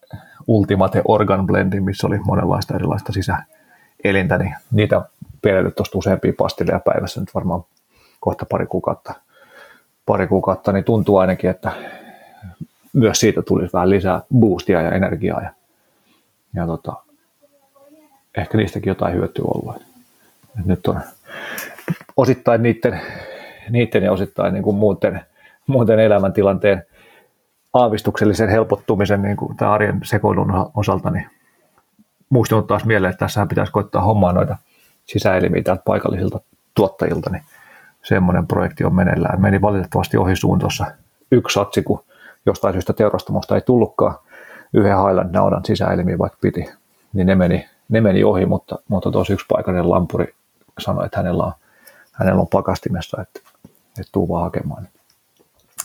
Ultimate Organ Blendi, missä oli monenlaista erilaista sisäelintä, niin niitä pidellyt tuosta useampia pastilleja päivässä nyt varmaan kohta pari kuukautta, pari kuukautta, niin tuntuu ainakin, että myös siitä tulisi vähän lisää boostia ja energiaa ja, ja tota, ehkä niistäkin jotain hyötyä olla. Et nyt on osittain niiden, niiden ja osittain niin kuin muuten, muuten elämäntilanteen aavistuksellisen helpottumisen niin kuin tämän arjen sekoilun osalta, niin muistunut taas mieleen, että tässä pitäisi koittaa hommaa noita sisäelimiä täältä paikallisilta tuottajilta, niin semmoinen projekti on meneillään. Meni valitettavasti ohi suun tuossa yksi satsi, kun jostain syystä teurastamosta ei tullutkaan yhden Highland naudan sisäelimiä, vaikka piti, niin ne meni, ne meni ohi, mutta, mutta tosi yksi paikallinen lampuri sanoi, että hänellä on, hänellä on pakastimessa, että, että tuu vaan hakemaan.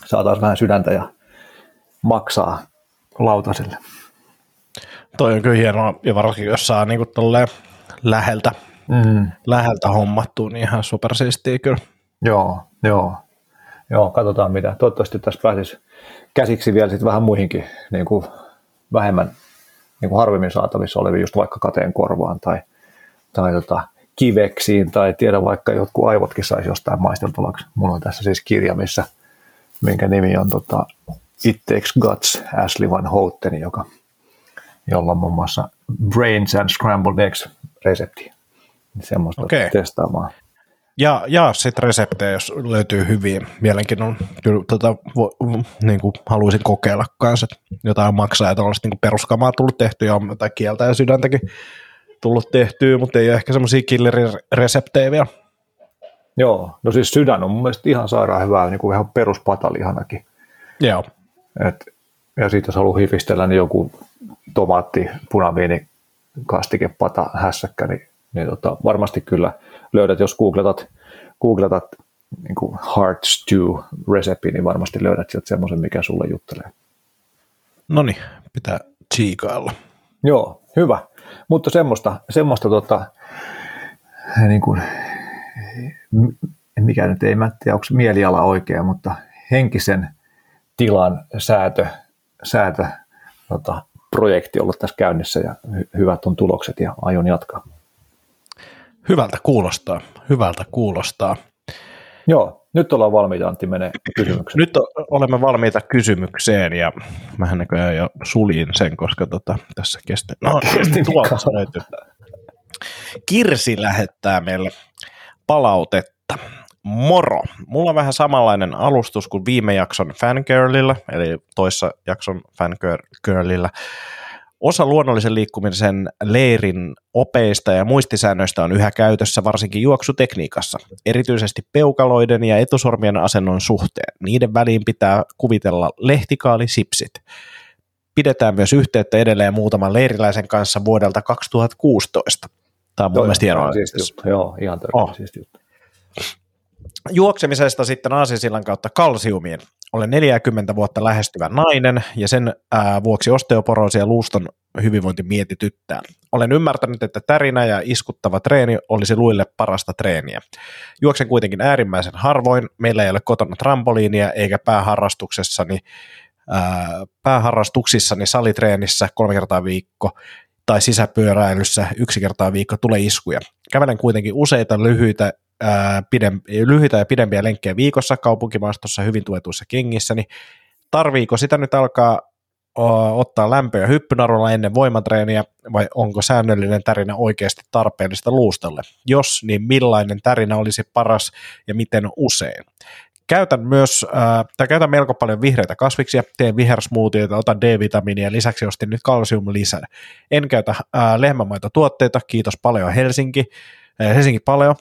Saataisiin vähän sydäntä ja maksaa lautasille. Toi on kyllä hienoa, ja varsinkin jos saa niin läheltä, mm. läheltä hommattua, niin ihan supersiistiä kyllä. Joo, joo. Joo, katsotaan mitä. Toivottavasti tässä pääsisi käsiksi vielä sit vähän muihinkin niin kuin vähemmän niin kuin harvemmin saatavissa oleviin, just vaikka kateen korvaan tai, tai tota, kiveksiin tai tiedä vaikka jotkut aivotkin saisi jostain maisteltavaksi. Mulla on tässä siis kirja, missä, minkä nimi on tota, It Takes Guts, Ashley Van Houten, joka, jolla on muun muassa Brains and Scrambled Eggs resepti. Semmoista okay. testaamaan. Ja, ja sitten reseptejä, jos löytyy hyviä. Mielenkiinnon kyllä tota, vo, niin kuin haluaisin kokeilla kanssa, jotain maksaa, että olisi niin peruskamaa tullut tehtyä, ja jotain kieltä ja sydäntäkin tullut tehtyä, mutta ei ole ehkä semmoisia killerireseptejä vielä. Joo, no siis sydän on mun mielestä ihan sairaan hyvää, niin kuin ihan peruspatalihanakin. Joo. Et, ja siitä jos haluaa hifistellä, niin joku tomaatti, punaviini, kastikepata, hässäkkä, niin, niin tota, varmasti kyllä – löydät, jos googletat, googletat niin kuin heart stew recipe, niin varmasti löydät sieltä semmoisen, mikä sulle juttelee. No niin, pitää tsiikailla. Joo, hyvä. Mutta semmoista, semmoista tota, niin kuin, mikä nyt ei mä tiedä, onko mieliala oikea, mutta henkisen tilan säätö, säätö tota, projekti ollut tässä käynnissä ja hy- hyvät on tulokset ja aion jatkaa. Hyvältä kuulostaa, hyvältä kuulostaa. Joo, nyt ollaan valmiita Antti menee kysymykseen. Nyt olemme valmiita kysymykseen ja mähän näköjään jo suljin sen, koska tota, tässä kesti. No, kesti tuolta löytyy. Kirsi lähettää meille palautetta. Moro! Mulla on vähän samanlainen alustus kuin viime jakson fangirlillä, eli toissa jakson fangirlillä. Osa luonnollisen liikkumisen leirin opeista ja muistisäännöistä on yhä käytössä varsinkin juoksutekniikassa, erityisesti peukaloiden ja etusormien asennon suhteen. Niiden väliin pitää kuvitella lehtikaali sipsit. Pidetään myös yhteyttä edelleen muutaman leiriläisen kanssa vuodelta 2016. Tämä on mun mielestä hienoa. Joo, ihan oh. juttu. Juoksemisesta sitten Aasinsillan kautta kalsiumiin. Olen 40 vuotta lähestyvä nainen ja sen ää, vuoksi osteoporoosi ja luuston hyvinvointi mietityttää. Olen ymmärtänyt, että tärinä ja iskuttava treeni olisi luille parasta treeniä. Juoksen kuitenkin äärimmäisen harvoin. Meillä ei ole kotona trampoliinia eikä pääharrastuksessani ää, pääharrastuksissani salitreenissä kolme kertaa viikko tai sisäpyöräilyssä yksi kertaa viikko tulee iskuja. Kävelen kuitenkin useita lyhyitä ää, pidempi, lyhyitä ja pidempiä lenkkejä viikossa kaupunkimaastossa hyvin tuetuissa kengissä, niin tarviiko sitä nyt alkaa ottaa lämpöä hyppynarulla ennen voimatreeniä vai onko säännöllinen tärinä oikeasti tarpeellista luustalle? Jos, niin millainen tärinä olisi paras ja miten usein? Käytän myös, äh, tai käytän melko paljon vihreitä kasviksia, teen vihersmoothieita, otan D-vitamiinia, lisäksi ostin nyt kalsiumlisän. En käytä äh, lehmämaitotuotteita, kiitos paljon Helsinki, äh, Helsinki paljon,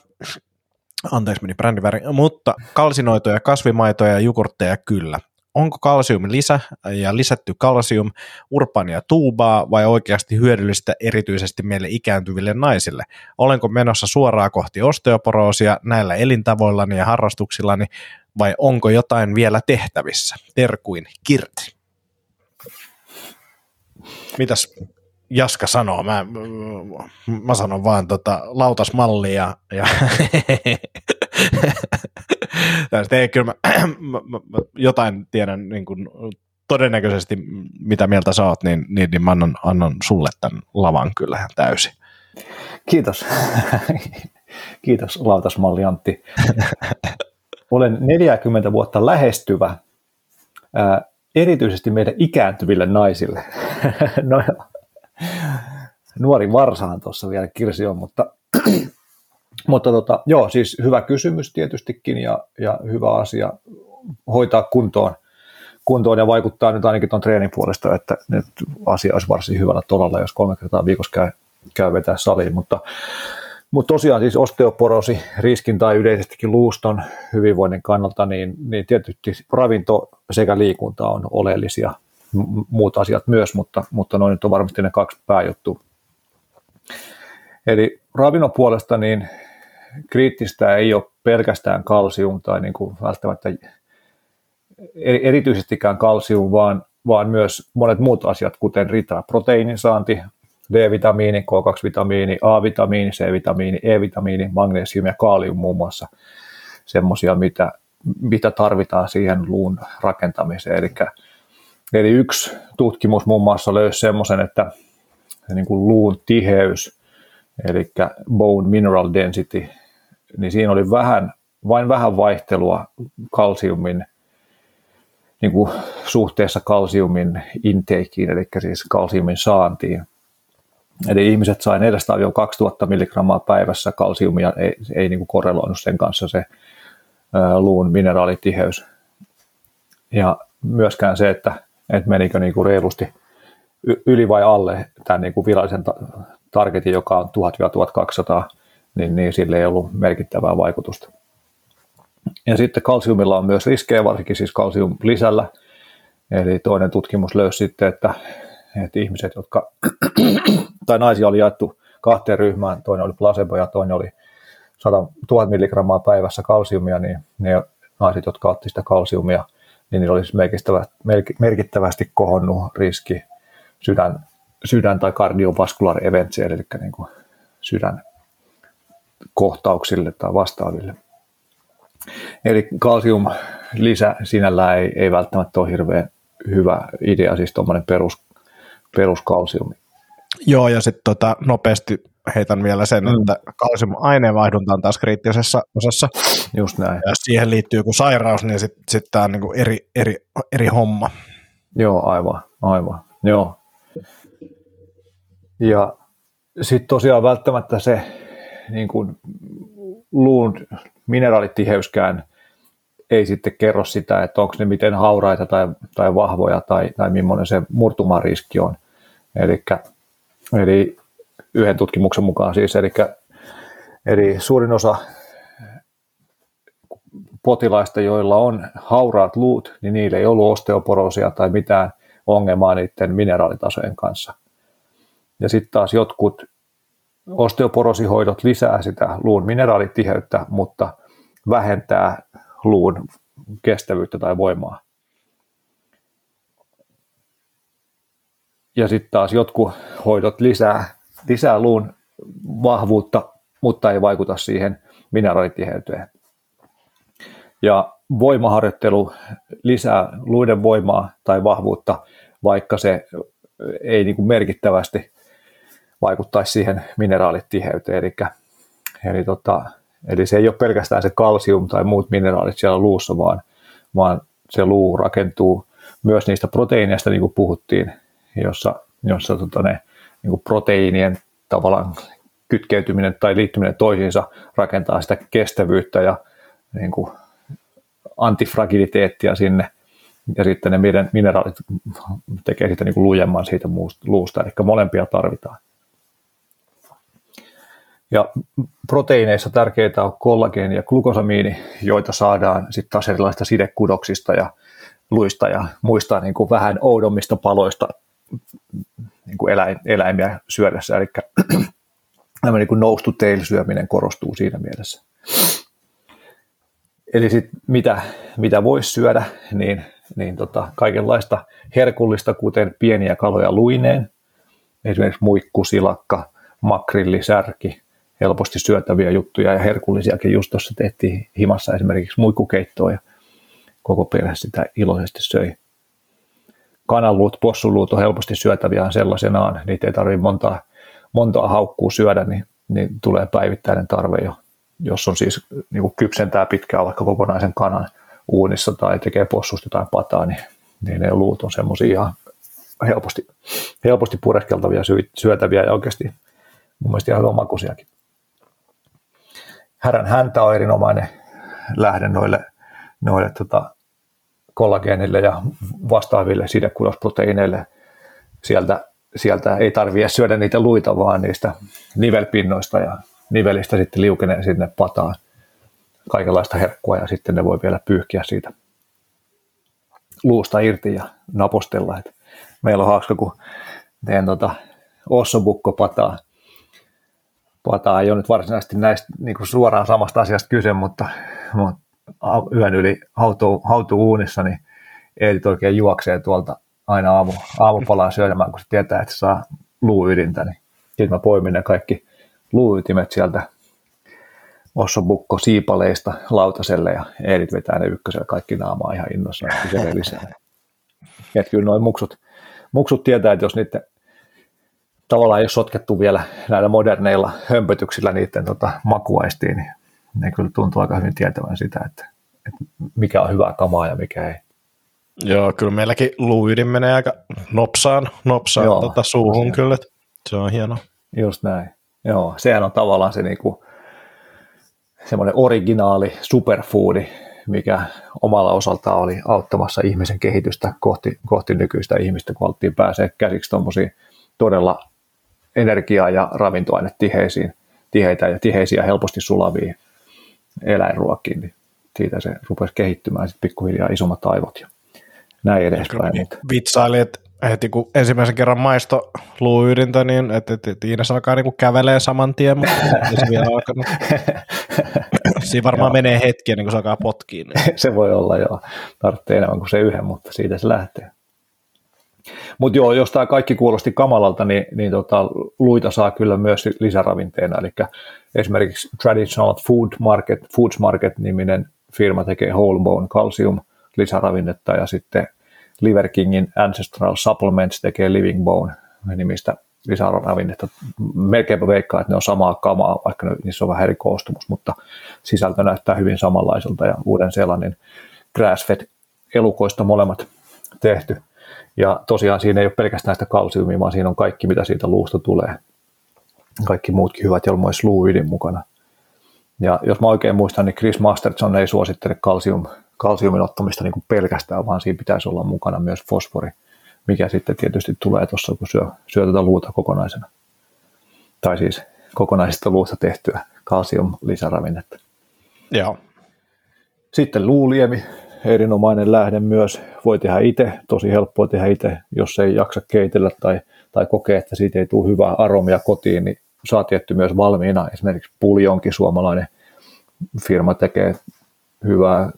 anteeksi meni brändiväri, mutta kalsinoitoja, kasvimaitoja ja jogurtteja kyllä. Onko kalsium lisä ja lisätty kalsium urbania tuubaa vai oikeasti hyödyllistä erityisesti meille ikääntyville naisille? Olenko menossa suoraan kohti osteoporoosia näillä elintavoillani ja harrastuksillani vai onko jotain vielä tehtävissä? Terkuin Kirti. Mitäs Jaska sanoo, mä, mä sanon vaan tota, lautasmalli ja, ja tästä ei kyllä mä, mä, mä, jotain tiedän niin kuin, todennäköisesti mitä mieltä sä oot, niin, niin, niin mä annan, annan sulle tämän lavan kyllä täysin. Kiitos. Kiitos lautasmalli Antti. Olen 40 vuotta lähestyvä, ää, erityisesti meidän ikääntyville naisille. no, nuori varsahan tuossa vielä Kirsi on, mutta, mutta tota, joo, siis hyvä kysymys tietystikin ja, ja hyvä asia hoitaa kuntoon, kuntoon ja vaikuttaa nyt ainakin tuon treenin puolesta, että nyt asia olisi varsin hyvällä tolalla, jos kolme kertaa viikossa käy, käy vetää saliin, mutta mutta tosiaan siis osteoporosi riskin tai yleisestikin luuston hyvinvoinnin kannalta, niin, niin tietysti ravinto sekä liikunta on oleellisia muut asiat myös, mutta, mutta noin nyt on varmasti ne kaksi pääjuttua. Eli ravinnon puolesta niin kriittistä ei ole pelkästään kalsium tai niin kuin välttämättä erityisestikään kalsium, vaan, vaan myös monet muut asiat, kuten riittävä proteiinin saanti, D-vitamiini, K2-vitamiini, A-vitamiini, C-vitamiini, E-vitamiini, magnesium ja kaalium muun muassa semmoisia, mitä, mitä tarvitaan siihen luun rakentamiseen. Eli Eli yksi tutkimus muun muassa löysi semmoisen, että niin kuin luun tiheys, eli bone mineral density, niin siinä oli vähän, vain vähän vaihtelua kalsiumin niin kuin suhteessa kalsiumin intakeen, eli siis kalsiumin saantiin. Eli ihmiset sai 400-2000 milligrammaa päivässä kalsiumia, ei, ei niin kuin korreloinut sen kanssa se luun mineraalitiheys. Ja myöskään se, että että menikö niin kuin reilusti yli vai alle tämän niin kuin virallisen targetin, joka on 1000-1200, niin, niin sille ei ollut merkittävää vaikutusta. Ja sitten kalsiumilla on myös riskejä, varsinkin siis kalsium lisällä. Eli toinen tutkimus löysi sitten, että, että ihmiset, jotka, tai naisia oli jaettu kahteen ryhmään, toinen oli placebo ja toinen oli 100 000 milligrammaa päivässä kalsiumia, niin ne naiset, jotka otti sitä kalsiumia – niin niillä olisi merkittävästi kohonnut riski sydän, sydän- tai kardiovaskular events, eli niin kuin sydän kohtauksille tai vastaaville. Eli kalsium lisä sinällään ei, ei välttämättä ole hirveän hyvä idea, siis tuommoinen perus peruskalsiumi. Joo, ja sitten tota, nopeasti heitän vielä sen, mm. että kalsium aineenvaihdunta on taas kriittisessä osassa. Just näin. Ja siihen liittyy joku sairaus, niin sitten sit tämä on niinku eri, eri, eri homma. Joo, aivan, aivan. Joo. Ja sitten tosiaan välttämättä se niin kuin luun mineraalitiheyskään ei sitten kerro sitä, että onko ne miten hauraita tai, tai vahvoja tai, tai millainen se murtumariski on. Elikkä, eli yhden tutkimuksen mukaan siis, eli, eli suurin osa potilaista, joilla on hauraat luut, niin niillä ei ollut osteoporoosia tai mitään ongelmaa niiden mineraalitasojen kanssa. Ja sitten taas jotkut osteoporosihoidot lisää sitä luun mineraalitiheyttä, mutta vähentää luun kestävyyttä tai voimaa. Ja sitten taas jotkut hoidot lisää, lisää luun vahvuutta, mutta ei vaikuta siihen mineraalitiheyteen. Ja voimaharjoittelu lisää luiden voimaa tai vahvuutta, vaikka se ei niin kuin merkittävästi vaikuttaisi siihen mineraalitiheyteen. Eli, eli, tota, eli se ei ole pelkästään se kalsium tai muut mineraalit siellä luussa, vaan, vaan se luu rakentuu myös niistä proteiineista, niin kuin puhuttiin, jossa, jossa tota ne, niin proteiinien tavallaan kytkeytyminen tai liittyminen toisiinsa rakentaa sitä kestävyyttä ja niin kuin antifragiliteettia sinne, ja sitten ne mineraalit tekee sitä niin kuin lujemman siitä luusta, eli molempia tarvitaan. Ja proteiineissa tärkeitä on kollageeni ja glukosamiini, joita saadaan sitten taas erilaisista sidekudoksista ja luista ja muista niin kuin vähän oudommista paloista niin kuin eläin, eläimiä syödessä. Eli tämä niin to tail syöminen korostuu siinä mielessä. Eli sit mitä, mitä voisi syödä, niin, niin tota, kaikenlaista herkullista, kuten pieniä kaloja luineen, esimerkiksi muikku, silakka, makrilli, särki, helposti syötäviä juttuja ja herkullisiakin. Just tuossa tehtiin himassa esimerkiksi muikkukeittoa ja koko perhe sitä iloisesti söi. Kananluut, possuluut on helposti syötäviä sellaisenaan. Niitä ei tarvitse montaa, montaa haukkuu syödä, niin, niin tulee päivittäinen tarve jo. Jos on siis niin kuin kypsentää pitkään vaikka kokonaisen kanan uunissa tai tekee possusta jotain pataa, niin, niin ne luut on semmoisia ihan helposti, helposti pureskeltavia, syötäviä ja oikeasti mun mielestä ihan omakuisiakin härän häntä on erinomainen lähde noille, noille tota, kollageenille ja vastaaville sidekudosproteiineille. Sieltä, sieltä ei tarvitse syödä niitä luita, vaan niistä nivelpinnoista ja nivelistä sitten liukenee sinne pataan kaikenlaista herkkua ja sitten ne voi vielä pyyhkiä siitä luusta irti ja napostella. Et meillä on hauska, kun teen tota ossobukko pataa Pata ei ole nyt varsinaisesti näistä niin suoraan samasta asiasta kyse, mutta, mutta yön yli hautuu, hautuu uunissa, niin Eetit oikein juoksee tuolta aina aamu, aamupalaa syömään, kun se tietää, että se saa luuydintä. Niin sitten mä poimin ne kaikki luuytimet sieltä Ossobukko siipaleista lautaselle ja Eedit vetää ne ykkösellä kaikki naamaa ihan innossa, lisää. Et kyllä noin muksut, muksut tietää, että jos niiden tavallaan ei ole sotkettu vielä näillä moderneilla hömpötyksillä niiden tota, makuaistiin, niin ne kyllä tuntuu aika hyvin tietävän sitä, että, että mikä on hyvää kamaa ja mikä ei. Joo, kyllä meilläkin luuydin menee aika nopsaan, nopsaan Joo, tota suuhun kyllä, että se on hieno. Just näin. Joo, sehän on tavallaan se niinku, semmoinen originaali superfoodi, mikä omalla osaltaan oli auttamassa ihmisen kehitystä kohti, kohti nykyistä ihmistä, kun haluttiin pääsee käsiksi tuommoisiin todella energiaa ja ravintoainetiheisiin, tiheitä ja tiheisiä helposti sulaviin eläinruokiin, niin siitä se rupesi kehittymään sitten pikkuhiljaa isommat aivot ja näin edespäin. Niin, vitsaili, että heti kun ensimmäisen kerran maisto luuydintä, niin että et, et Iines alkaa niin kävelee saman tien, mutta se vielä alkanut. Siinä varmaan menee hetki ennen kuin se alkaa potkiin. Niin. se voi olla joo, tarvitsee enemmän kuin se yhden, mutta siitä se lähtee. Mutta joo, jos tämä kaikki kuulosti kamalalta, niin, niin tota, luita saa kyllä myös lisäravinteena. Eli esimerkiksi Traditional Food Market, Foods Market-niminen firma tekee whole bone calcium lisäravinnetta ja sitten Liver Kingin Ancestral Supplements tekee Living Bone nimistä lisäravinnetta. Melkeinpä veikkaa, että ne on samaa kamaa, vaikka niissä on vähän eri koostumus, mutta sisältö näyttää hyvin samanlaiselta ja uuden sellainen grass-fed elukoista molemmat tehty. Ja tosiaan siinä ei ole pelkästään sitä kalsiumia, vaan siinä on kaikki, mitä siitä luusta tulee. Kaikki muutkin hyvät, joilla myös luuydin mukana. Ja jos mä oikein muistan, niin Chris Masterson ei suosittele kalsium, kalsiumin ottamista niin kuin pelkästään, vaan siinä pitäisi olla mukana myös fosfori, mikä sitten tietysti tulee tuossa, kun syö, syö tätä luuta kokonaisena. Tai siis kokonaisesta luusta tehtyä kalsium-lisäravinnetta. Joo. Sitten luuliemi, erinomainen lähde myös. Voi tehdä itse, tosi helppoa tehdä itse, jos ei jaksa keitellä tai, tai kokee, että siitä ei tule hyvää aromia kotiin, niin saa tietty myös valmiina. Esimerkiksi Puljonkin suomalainen firma tekee hyvää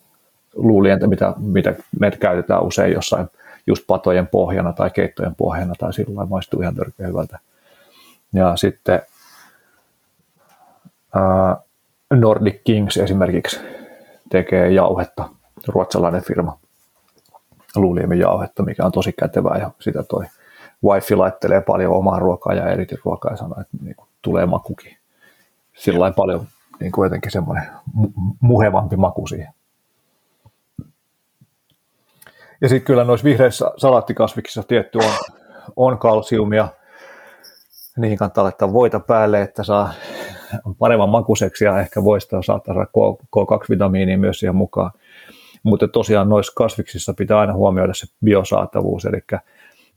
luulientä, mitä, mitä me käytetään usein jossain just patojen pohjana tai keittojen pohjana tai sillä maistuu ihan törkeä hyvältä. Ja sitten ää, Nordic Kings esimerkiksi tekee jauhetta, ruotsalainen firma, luuliemen jauhetta, mikä on tosi kätevää ja sitä toi wifi laittelee paljon omaa ruokaa ja ruokaa ja sanoo, että niin kuin, tulee makukin. Sillä paljon niin kuin jotenkin semmoinen muhevampi maku siihen. Ja sitten kyllä noissa vihreissä salaattikasviksissa tietty on, on kalsiumia. Niihin kannattaa laittaa voita päälle, että saa paremman makuseksi ja ehkä voista saattaa saada K2-vitamiinia myös siihen mukaan. Mutta tosiaan noissa kasviksissa pitää aina huomioida se biosaatavuus, eli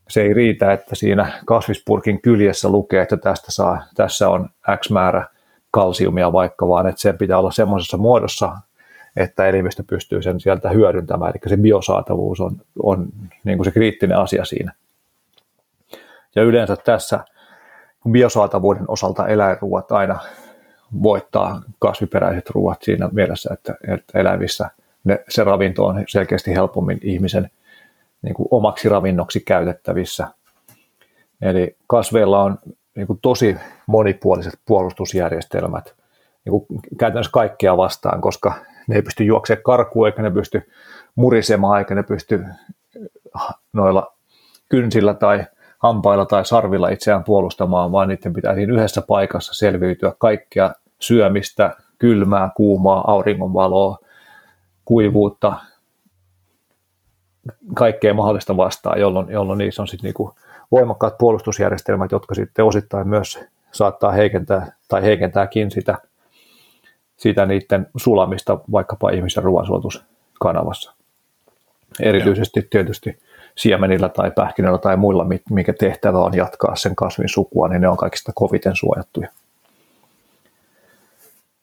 se ei riitä, että siinä kasvispurkin kyljessä lukee, että tästä saa, tässä on X määrä kalsiumia vaikka, vaan että sen pitää olla semmoisessa muodossa, että elimistö pystyy sen sieltä hyödyntämään, eli se biosaatavuus on, on niin kuin se kriittinen asia siinä. Ja yleensä tässä biosaatavuuden osalta eläinruuat aina voittaa kasviperäiset ruuat siinä mielessä, että, että elävissä ne, se ravinto on selkeästi helpommin ihmisen niin kuin omaksi ravinnoksi käytettävissä. Eli kasveilla on niin kuin tosi monipuoliset puolustusjärjestelmät niin kuin käytännössä kaikkea vastaan, koska ne ei pysty juoksemaan karkuun, eikä ne pysty murisemaan, eikä ne pysty noilla kynsillä tai hampailla tai sarvilla itseään puolustamaan, vaan niiden pitää siinä yhdessä paikassa selviytyä kaikkea syömistä, kylmää, kuumaa, auringonvaloa, kuivuutta, kaikkea mahdollista vastaan, jolloin, jolloin niissä on sitten niinku voimakkaat puolustusjärjestelmät, jotka sitten osittain myös saattaa heikentää tai heikentääkin sitä, sitä niiden sulamista vaikkapa ihmisen ruoansuotuskanavassa. Erityisesti tietysti siemenillä tai pähkinöillä tai muilla, mikä tehtävä on jatkaa sen kasvin sukua, niin ne on kaikista koviten suojattuja.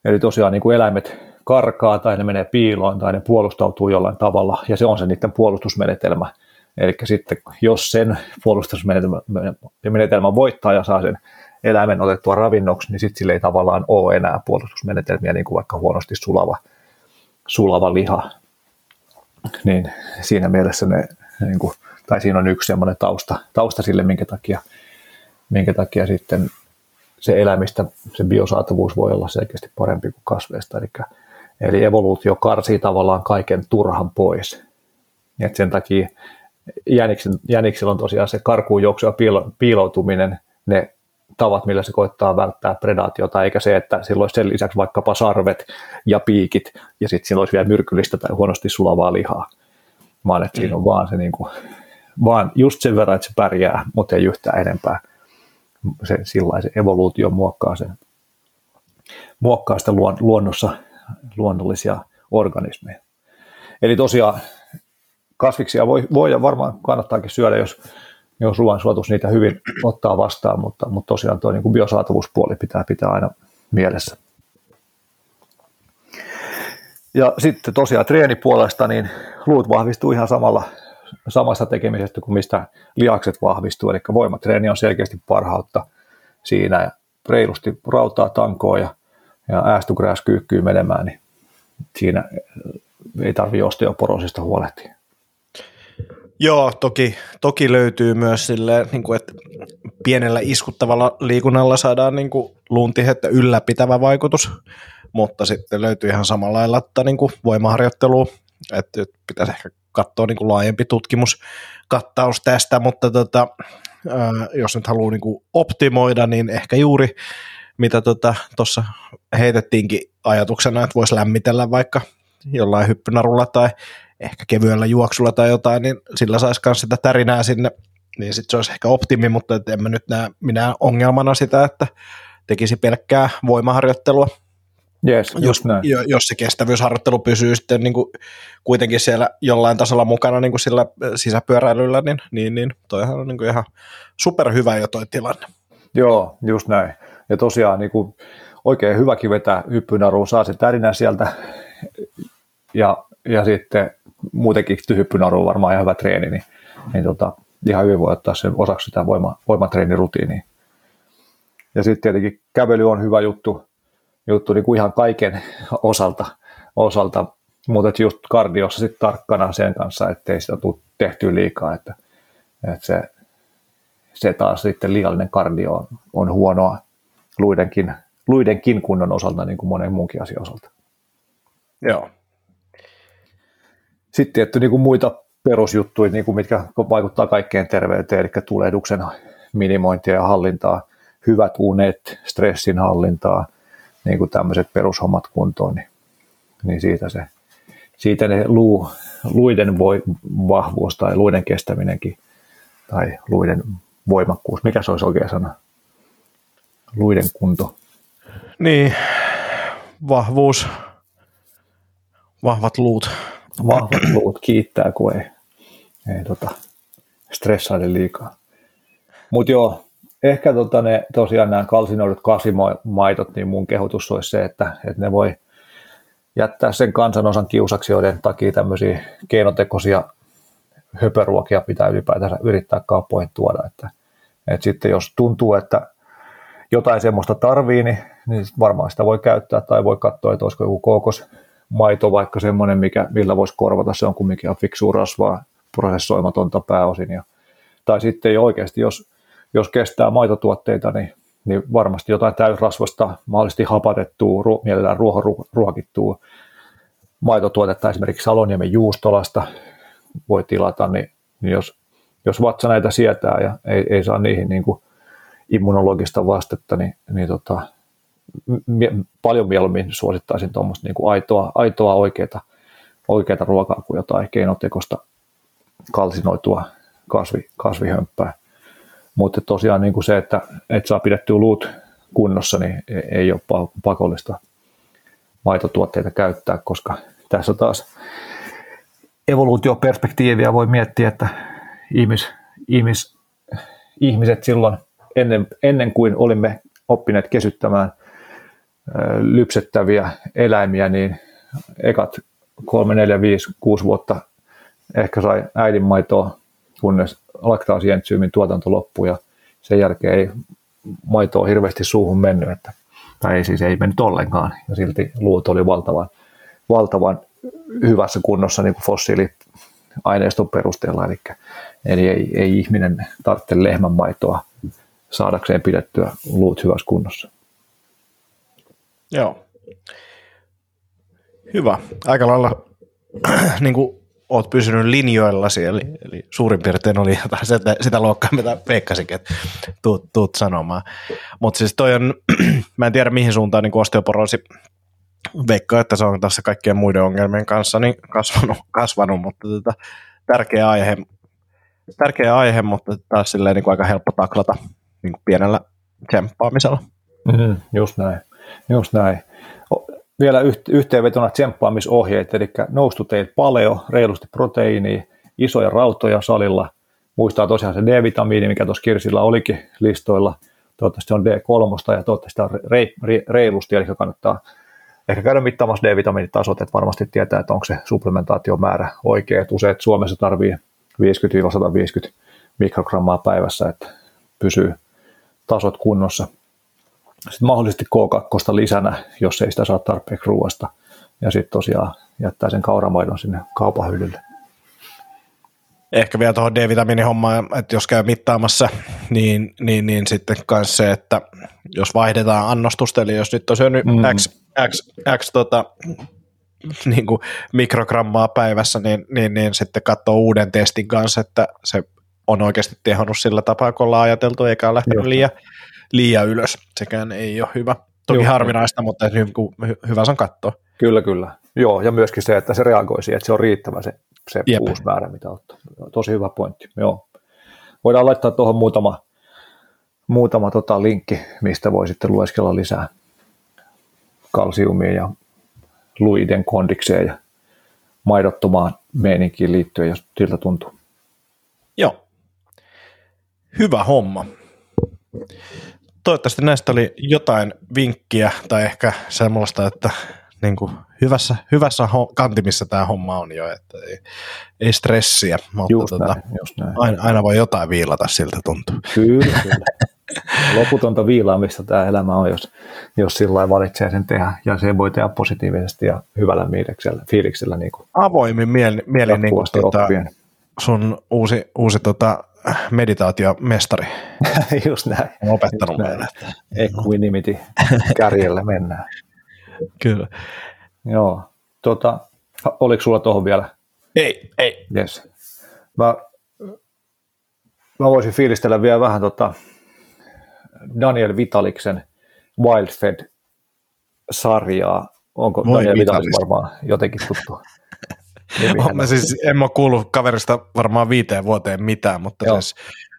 Eli tosiaan niin kuin eläimet karkaa tai ne menee piiloon tai ne puolustautuu jollain tavalla ja se on se niiden puolustusmenetelmä. Eli sitten jos sen puolustusmenetelmä voittaa ja saa sen eläimen otettua ravinnoksi, niin sitten sillä ei tavallaan ole enää puolustusmenetelmiä, niin kuin vaikka huonosti sulava, sulava liha. Niin siinä mielessä ne, niin kuin, tai siinä on yksi semmoinen tausta, tausta sille, minkä takia, minkä takia sitten se elämistä, se biosaatavuus voi olla selkeästi parempi kuin kasveista. Eli, eli evoluutio karsii tavallaan kaiken turhan pois. Et sen takia jäniksen, jäniksillä on tosiaan se karkuun juoksu ja piilo, piiloutuminen, ne tavat, millä se koittaa välttää predaatiota, eikä se, että sillä olisi sen lisäksi vaikkapa sarvet ja piikit, ja sitten sillä olisi vielä myrkyllistä tai huonosti sulavaa lihaa, vaan että siinä on vaan se niin kuin, vaan just sen verran, että se pärjää, mutta ei yhtään enempää se, sillä se evoluutio muokkaa, sen, muokkaa sitä luon, luonnossa luonnollisia organismeja. Eli tosiaan kasviksia voi, voi ja varmaan kannattaakin syödä, jos, jos ruoansuotus niitä hyvin ottaa vastaan, mutta, mutta tosiaan tuo niin biosaatavuuspuoli pitää pitää aina mielessä. Ja sitten tosiaan treenipuolesta, niin luut vahvistuu ihan samalla samasta tekemisestä kuin mistä lihakset vahvistuu, eli voimatreeni on selkeästi parhautta siinä ja reilusti rautaa tankoa ja, ja äästugräs kyykkyy menemään, niin siinä ei tarvitse osteoporosista huolehtia. Joo, toki, toki löytyy myös silleen, niin kuin, että pienellä iskuttavalla liikunnalla saadaan niin kuin luuntihettä ylläpitävä vaikutus, mutta sitten löytyy ihan samalla lailla että niin kuin voimaharjoittelua, että pitäisi ehkä katsoa niin kuin laajempi tutkimuskattaus tästä, mutta tota, jos nyt haluaa niin kuin optimoida, niin ehkä juuri mitä tuossa tota, heitettiinkin ajatuksena, että voisi lämmitellä vaikka jollain hyppynarulla tai ehkä kevyellä juoksulla tai jotain, niin sillä saisi myös sitä tärinää sinne, niin sitten se olisi ehkä optimi, mutta et en mä nyt näe minä ongelmana sitä, että tekisi pelkkää voimaharjoittelua. Yes, jos, näin. jos se kestävyysharjoittelu pysyy sitten niin kuin kuitenkin siellä jollain tasolla mukana niin kuin sillä sisäpyöräilyllä, niin, niin, niin toihan on niin kuin ihan superhyvä jo toi tilanne. Joo, just näin. Ja tosiaan niin kuin oikein hyväkin vetää hyppynaruun, saa se tärinä sieltä. Ja, ja sitten muutenkin hyppynaru on varmaan ihan hyvä treeni, niin, niin tota, ihan hyvin voi ottaa sen osaksi sitä voima, voimatreenirutiiniä. Ja sitten tietenkin kävely on hyvä juttu, juttu niin kuin ihan kaiken osalta, osalta. Mutta just kardiossa sitten tarkkana sen kanssa, ettei sitä tule tehtyä liikaa, että, että se, se taas sitten liiallinen kardio on, on huonoa luidenkin, luidenkin kunnon osalta niin kuin monen muunkin asian osalta. Joo. Sitten tietty niin kuin muita perusjuttuja, niin kuin mitkä vaikuttaa kaikkeen terveyteen, eli tulehduksen minimointia ja hallintaa, hyvät unet, stressin hallintaa, niin kuin tämmöiset perushommat kuntoon, niin, niin siitä, se, siitä ne luu, luiden voi, vahvuus tai luiden kestäminenkin tai luiden voimakkuus, mikä se olisi oikea sana? Luiden kunto. Niin, vahvuus, vahvat luut vahvat luut kiittää, kun ei, ei tota, stressaile liikaa. Mutta joo, ehkä tota ne, tosiaan nämä kalsinoidut kasimaitot, niin mun kehotus olisi se, että, että ne voi jättää sen kansanosan kiusaksi, joiden takia tämmöisiä keinotekoisia höpöruokia pitää ylipäätänsä yrittää kauppoihin tuoda. Että, että sitten jos tuntuu, että jotain semmoista tarvii, niin, niin varmaan sitä voi käyttää tai voi katsoa, että olisiko joku kookos maito vaikka semmoinen, mikä, millä voisi korvata, se on kumminkin ihan fiksua rasvaa, prosessoimatonta pääosin. Ja, tai sitten oikeasti, jos, jos kestää maitotuotteita, niin, niin varmasti jotain täysrasvasta, mahdollisesti hapatettua, ruo, mielellään ruohonruokittua maitotuotetta, esimerkiksi Saloniemen juustolasta voi tilata, niin, niin jos, jos vatsa näitä sietää ja ei, ei saa niihin niin kuin immunologista vastetta, niin, niin tota, paljon mieluummin suosittaisin tuommoista niin kuin aitoa, aitoa oikeaa, oikeaa ruokaa kuin jotain keinotekosta kalsinoitua kasvi, kasvihömppää. Mutta tosiaan niin kuin se, että et saa pidettyä luut kunnossa, niin e-, ei ole pakollista maitotuotteita käyttää, koska tässä taas evoluutioperspektiiviä voi miettiä, että ihmis, ihmis, ihmiset silloin ennen, ennen kuin olimme oppineet kesyttämään lypsettäviä eläimiä, niin ekat 3, 4, 5, 6 vuotta ehkä sai äidinmaitoa, kunnes laktaasientsyymin tuotanto loppui ja sen jälkeen ei maitoa hirveästi suuhun mennyt, että, tai ei siis ei mennyt ollenkaan. Ja silti luut oli valtavan, valtavan hyvässä kunnossa niin kuin fossiiliaineiston perusteella, eli, eli ei, ei ihminen tarvitse lehmänmaitoa saadakseen pidettyä luut hyvässä kunnossa. Joo. Hyvä. Aika lailla niin kuin oot pysynyt linjoillasi, eli, eli suurin piirtein oli jotain sitä, sitä luokkaa, mitä veikkasinkin, että tuut, tuut sanomaan. Mutta siis toi on, mä en tiedä mihin suuntaan niin osteoporoosi veikkaa, että se on tässä kaikkien muiden ongelmien kanssa niin kasvanut, kasvanut mutta tota, tärkeä aihe, tärkeä aihe, mutta taas silleen niin kuin aika helppo taklata niin kuin pienellä tsemppaamisella. Mm, just näin. Just näin. Vielä yhteenvetona tsemppaamisohjeet, eli noustu teet paleo, reilusti proteiiniä, isoja rautoja salilla, muistaa tosiaan se D-vitamiini, mikä tuossa Kirsillä olikin listoilla, toivottavasti on D3 ja toivottavasti on reilusti, eli kannattaa ehkä käydä mittaamassa D-vitamiinitasot, että varmasti tietää, että onko se supplementaatiomäärä oikea, että useat Suomessa tarvii 50-150 mikrogrammaa päivässä, että pysyy tasot kunnossa – sitten mahdollisesti K2 lisänä, jos ei sitä saa tarpeeksi ruoasta. Ja sitten tosiaan jättää sen kauramaidon sinne kaupan hyllylle. Ehkä vielä tuohon D-vitamiinihommaan, että jos käy mittaamassa, niin, niin, niin sitten myös se, että jos vaihdetaan annostusta, eli jos nyt on syönyt mm. X, X, X tota, niin kuin mikrogrammaa päivässä, niin, niin, niin sitten katsoo uuden testin kanssa, että se on oikeasti tehonnut sillä tapaa, kun ollaan ajateltu, eikä ole lähtenyt liian, liian ylös. Sekään ei ole hyvä. Toki Joo. harvinaista, mutta hy- hyvä se on katsoa. Kyllä, kyllä. Joo, ja myöskin se, että se reagoi siihen, että se on riittävä se, se uusi määrä, mitä ottaa. Tosi hyvä pointti. Joo. Voidaan laittaa tuohon muutama, muutama tota linkki, mistä voi sitten lueskella lisää kalsiumia ja luiden kondikseen ja maidottomaan meininkiin liittyen, jos siltä tuntuu. Joo. Hyvä homma. Toivottavasti näistä oli jotain vinkkiä tai ehkä semmoista, että niin kuin hyvässä, hyvässä kantimissa tämä homma on jo, että ei, ei stressiä, mutta just tota, näin, just näin. Aina, aina voi jotain viilata siltä tuntuu. Kyllä, kyllä. Loputonta viilaamista tämä elämä on, jos, jos sillä valitsee sen tehdä, ja se voi tehdä positiivisesti ja hyvällä fiiliksellä. fiiliksellä niin kuin Avoimin mieli, mieli niin kuin, tota, sun uusi, uusi tota, meditaatiomestari. Just näin. On opettanut meille. Equanimity kärjelle mennään. Kyllä. Joo. Tota, oliko sulla tuohon vielä? Ei, ei. Yes. Mä, mä voisin fiilistellä vielä vähän tota Daniel Vitaliksen Wildfed-sarjaa. Onko Moi Daniel Vitalis varmaan jotenkin tuttu? mä siis, en mä kuullut kaverista varmaan viiteen vuoteen mitään, mutta siis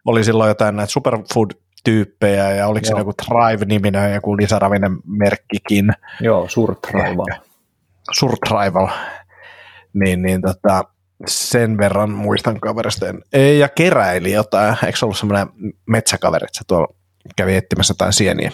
oli silloin jotain näitä superfood-tyyppejä ja oliko Joo. se joku Thrive-niminen joku lisäravinen merkkikin. Joo, Surtrival. Surtrival. Niin, niin tota, sen verran muistan kaverista. Ja keräili jotain. Eikö se ollut semmoinen metsäkaveri, että se tuolla kävi etsimässä jotain sieniä?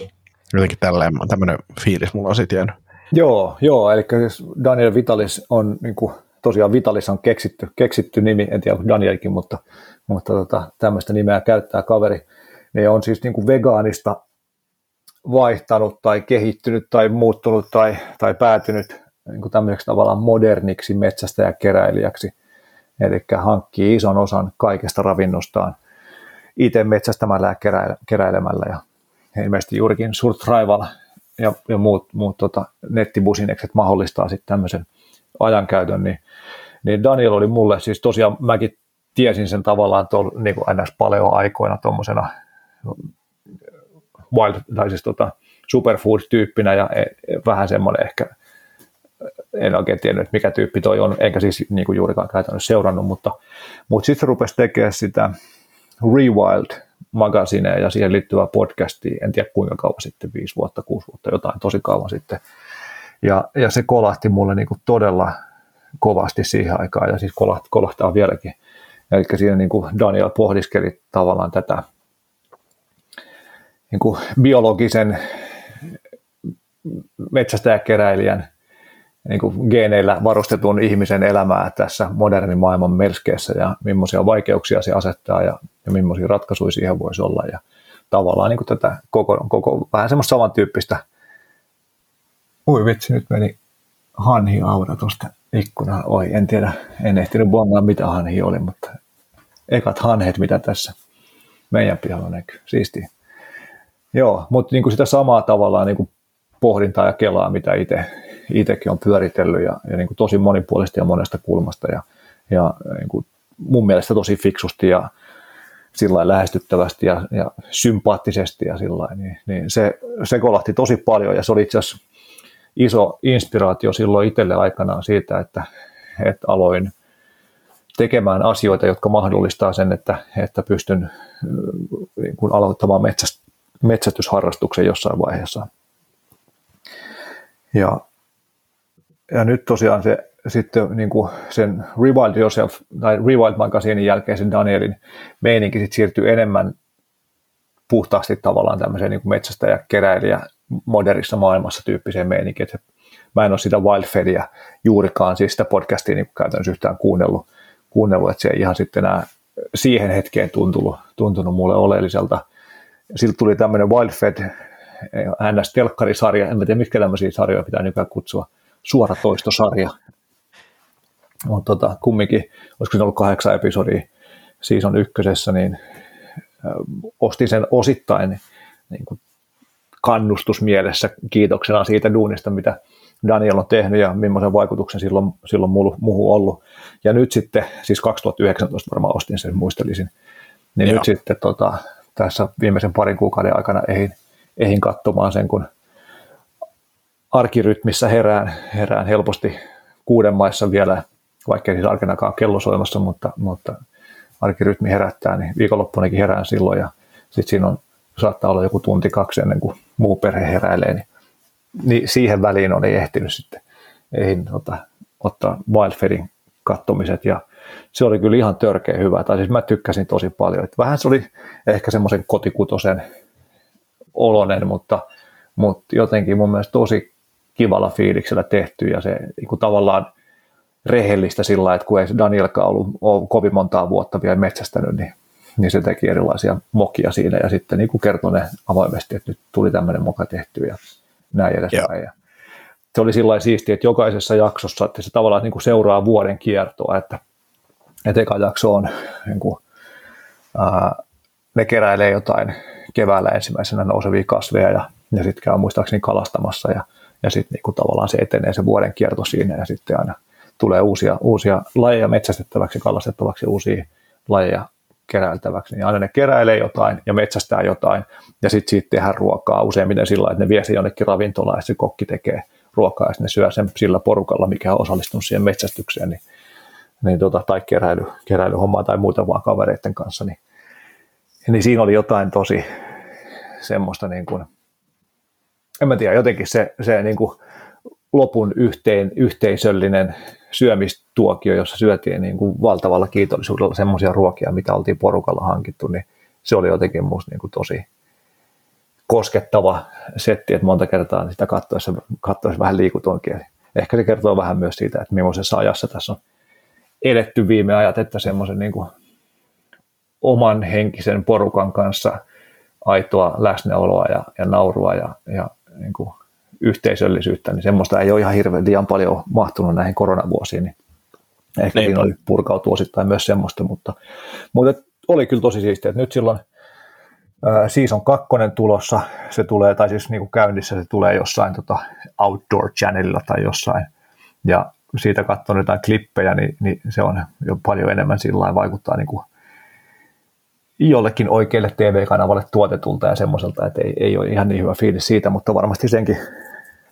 Jotenkin tälleen, tämmöinen fiilis mulla on sitten jäänyt. Joo, joo, eli siis Daniel Vitalis on niin kuin tosiaan Vitalis on keksitty, keksitty nimi, en tiedä Danielkin, mutta, mutta tota, tämmöistä nimeä käyttää kaveri. Ne on siis niin kuin vegaanista vaihtanut tai kehittynyt tai muuttunut tai, tai päätynyt niin kuin tämmöiseksi tavallaan moderniksi metsästä ja keräilijäksi. Eli hankkii ison osan kaikesta ravinnostaan itse metsästämällä ja keräilemällä. Ja ilmeisesti juurikin Surtrival ja, ja muut, muut tota, nettibusinekset mahdollistaa sitten tämmöisen ajankäytön, niin, niin Daniel oli mulle, siis tosiaan mäkin tiesin sen tavallaan tuolla niin kuin ns. paleo-aikoina tuommoisena wild, tai siis tota, superfood-tyyppinä ja e, e, vähän semmoinen ehkä, en oikein tiennyt, mikä tyyppi toi on, enkä siis niin kuin juurikaan käytännössä seurannut, mutta, mutta sitten rupesi tekemään sitä Rewild magasinea ja siihen liittyvää podcastia, en tiedä kuinka kauan sitten, viisi vuotta, kuusi vuotta, jotain tosi kauan sitten. Ja, ja se kolahti mulle niin kuin todella kovasti siihen aikaan ja siis kolahti, kolahtaa vieläkin. Eli siinä niin kuin Daniel pohdiskeli tavallaan tätä niin kuin biologisen metsästäjäkeräilijän niin kuin geeneillä varustetun ihmisen elämää tässä modernin maailman melskeessä ja millaisia vaikeuksia se asettaa ja, ja millaisia ratkaisuja siihen voisi olla. Ja tavallaan niin kuin tätä koko, koko vähän semmoista samantyyppistä – Ui vitsi, nyt meni hanhi aura tuosta ikkunaan. Oi, en tiedä, en ehtinyt bongaa mitä hanhi oli, mutta ekat hanhet, mitä tässä meidän pihalla näkyy. Siisti. Joo, mutta niin kuin sitä samaa tavallaan niin kuin pohdintaa ja kelaa, mitä itse, itsekin on pyöritellyt ja, ja niin kuin tosi monipuolisesti ja monesta kulmasta ja, ja niin kuin mun mielestä tosi fiksusti ja sillä lähestyttävästi ja, ja sympaattisesti ja sillä niin, niin se, se kolahti tosi paljon ja se oli itse asiassa iso inspiraatio silloin itselle aikanaan siitä, että, että aloin tekemään asioita, jotka mahdollistaa sen, että, että pystyn niin kuin aloittamaan metsäst, metsästysharrastuksen jossain vaiheessa. Ja, ja nyt tosiaan se sitten niin kuin sen Rewild Yourself tai Rewild Magazinein jälkeen sen Danielin meininki sitten siirtyy enemmän puhtaasti tavallaan tämmöiseen niin metsästä ja keräilijä modernissa maailmassa tyyppiseen meininkiin. Että mä en ole sitä Wildfedia juurikaan, siis sitä podcastia niin käytännössä yhtään kuunnellut, kuunnellut, että se ei ihan sitten enää siihen hetkeen tuntunut, tuntunut mulle oleelliselta. Siltä tuli tämmöinen Wildfed NS-telkkarisarja, en tiedä mitkä tämmöisiä sarjoja pitää nykyään kutsua, suoratoistosarja. Mutta tota, kumminkin, olisiko se ollut kahdeksan episodia season ykkösessä, niin ostin sen osittain niin kuin kannustusmielessä kiitoksena siitä duunista, mitä, Daniel on tehnyt ja millaisen vaikutuksen silloin, silloin muuhun ollut. Ja nyt sitten, siis 2019 varmaan ostin sen, muistelisin, niin Joo. nyt sitten tota, tässä viimeisen parin kuukauden aikana ehin, ehin katsomaan sen, kun arkirytmissä herään, herään helposti kuuden maissa vielä, vaikka ei siis arkenakaan kello soimassa, mutta, mutta arkirytmi herättää, niin viikonloppunakin herään silloin ja sitten siinä on, saattaa olla joku tunti kaksi ennen kuin muu perhe heräilee, niin, niin siihen väliin on ei ehtinyt sitten ei ota, ottaa Wildfedin kattomiset. Ja se oli kyllä ihan törkeä hyvä, tai siis mä tykkäsin tosi paljon, että vähän se oli ehkä semmoisen kotikutosen olonen, mutta, mutta jotenkin mun mielestä tosi kivalla fiiliksellä tehty ja se niin kuin tavallaan rehellistä sillä että kun ei Danielka ollut, ollut kovin montaa vuotta vielä metsästänyt, niin, niin se teki erilaisia mokia siinä ja sitten niin kuin kertoi ne avoimesti, että nyt tuli tämmöinen moka tehty ja näin edespäin. Ja se oli sillä siistiä, että jokaisessa jaksossa, että se tavallaan niin kuin seuraa vuoden kiertoa, että, että eka jakso on niin kuin, ää, ne keräilee jotain keväällä ensimmäisenä nousevia kasveja ja, ja sitten käy muistaakseni kalastamassa ja ja sitten niinku tavallaan se etenee se vuoden kierto siinä ja sitten aina tulee uusia, uusia lajeja metsästettäväksi, kalastettavaksi, uusia lajeja keräiltäväksi, niin aina ne keräilee jotain ja metsästää jotain, ja sitten siitä tehdään ruokaa useimmiten sillä että ne vie se jonnekin ravintolaan, ja se kokki tekee ruokaa, ja ne syö sen sillä porukalla, mikä on osallistunut siihen metsästykseen, niin, niin tota, tai keräily, keräilyhommaa tai muuta vaan kavereiden kanssa, niin, niin siinä oli jotain tosi semmoista niin kuin, en mä tiedä, jotenkin se, se niin kuin lopun yhteen, yhteisöllinen syömistuokio, jossa syötiin niin kuin valtavalla kiitollisuudella semmoisia ruokia, mitä oltiin porukalla hankittu, niin se oli jotenkin musta niin kuin tosi koskettava setti, että monta kertaa sitä katsoessa, katsoessa vähän liikutoinkin. Ehkä se kertoo vähän myös siitä, että millaisessa ajassa tässä on eletty viime ajat, että semmoisen niin kuin oman henkisen porukan kanssa aitoa läsnäoloa ja, ja naurua ja, ja niin kuin yhteisöllisyyttä, niin semmoista ei ole ihan hirveän liian paljon mahtunut näihin koronavuosiin, niin ehkä niin. siinä oli purkautu osittain myös semmoista, mutta, mutta oli kyllä tosi siistiä, että nyt silloin äh, season kakkonen tulossa, se tulee, tai siis niin kuin käynnissä se tulee jossain tota Outdoor Channelilla tai jossain, ja siitä katson jotain klippejä, niin, niin se on jo paljon enemmän sillä vaikuttaa niin kuin jollekin oikealle TV-kanavalle tuotetulta ja semmoiselta, että ei, ei ole ihan niin hyvä fiilis siitä, mutta varmasti senkin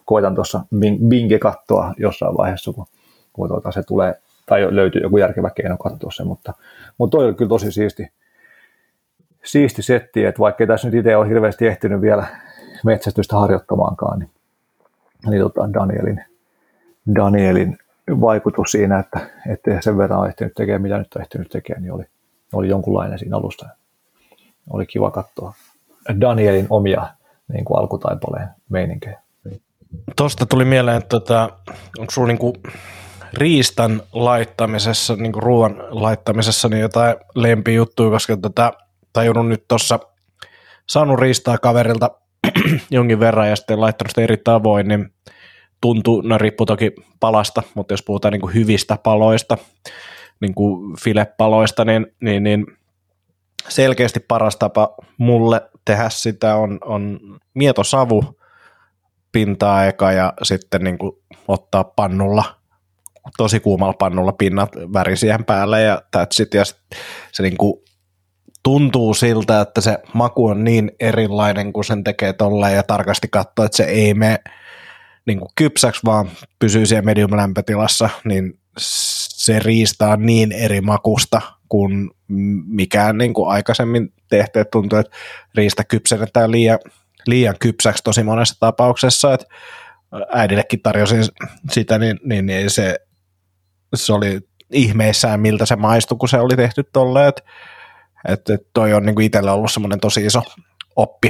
koitan tuossa binge katsoa jossain vaiheessa, kun, kun tuota, se tulee, tai löytyy joku järkevä keino katsoa se, mutta, mutta toi oli kyllä tosi siisti, siisti setti, että vaikka tässä nyt itse ole hirveästi ehtinyt vielä metsästystä harjoittamaankaan, niin, niin tota Danielin, Danielin vaikutus siinä, että, että sen verran on ehtinyt tekemään, mitä nyt on ehtinyt tekemään, niin oli, oli jonkunlainen siinä alusta. Oli kiva katsoa Danielin omia niin kuin alkutaipaleen meininkejä. Tuosta tuli mieleen, että tota, onko sinulla niin riistan laittamisessa, niin kuin ruoan laittamisessa niin jotain lempijuttuja, koska tota, tajunnut nyt tuossa saanut riistaa kaverilta jonkin verran ja sitten laittanut sitä eri tavoin, niin tuntuu, no riippuu toki palasta, mutta jos puhutaan niin kuin hyvistä paloista, niin kuin filepaloista, niin, niin, niin selkeästi paras tapa mulle tehdä sitä on, on mietosavu pintaa eka ja sitten niin kuin ottaa pannulla, tosi kuumalla pannulla pinnat väri siihen päälle ja that's it. Ja se niin kuin tuntuu siltä, että se maku on niin erilainen, kun sen tekee tolleen ja tarkasti katsoo, että se ei mene niin kuin kypsäksi, vaan pysyy siellä medium lämpötilassa, niin se riista on niin eri makusta kuin mikään niin kuin aikaisemmin tehty. Tuntuu, että riista kypsennetään liian, liian kypsäksi tosi monessa tapauksessa, että äidillekin tarjosin sitä, niin, niin, niin se, se oli ihmeissään, miltä se maistui, kun se oli tehty tolleen, että, että toi on niin kuin itsellä ollut semmoinen tosi iso oppi.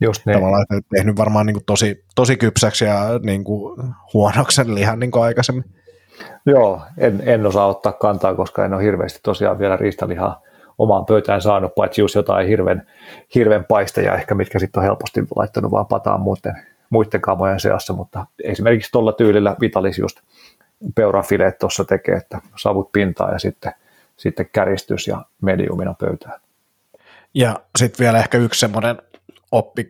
Just niin. Tavallaan, että tehnyt varmaan niin kuin tosi, tosi kypsäksi ja niin kuin huonoksen lihan niin kuin aikaisemmin. Joo, en, en osaa ottaa kantaa, koska en ole hirveästi tosiaan vielä riistalihaa omaan pöytään saanut, paitsi just jotain hirven, hirven paisteja ehkä, mitkä sitten on helposti laittanut vaan pataan muiden, muiden kamojen seassa, mutta esimerkiksi tuolla tyylillä Vitalis just peurafileet tuossa tekee, että savut pintaa ja sitten, sitten käristys ja mediumina pöytään. Ja sitten vielä ehkä yksi semmoinen oppi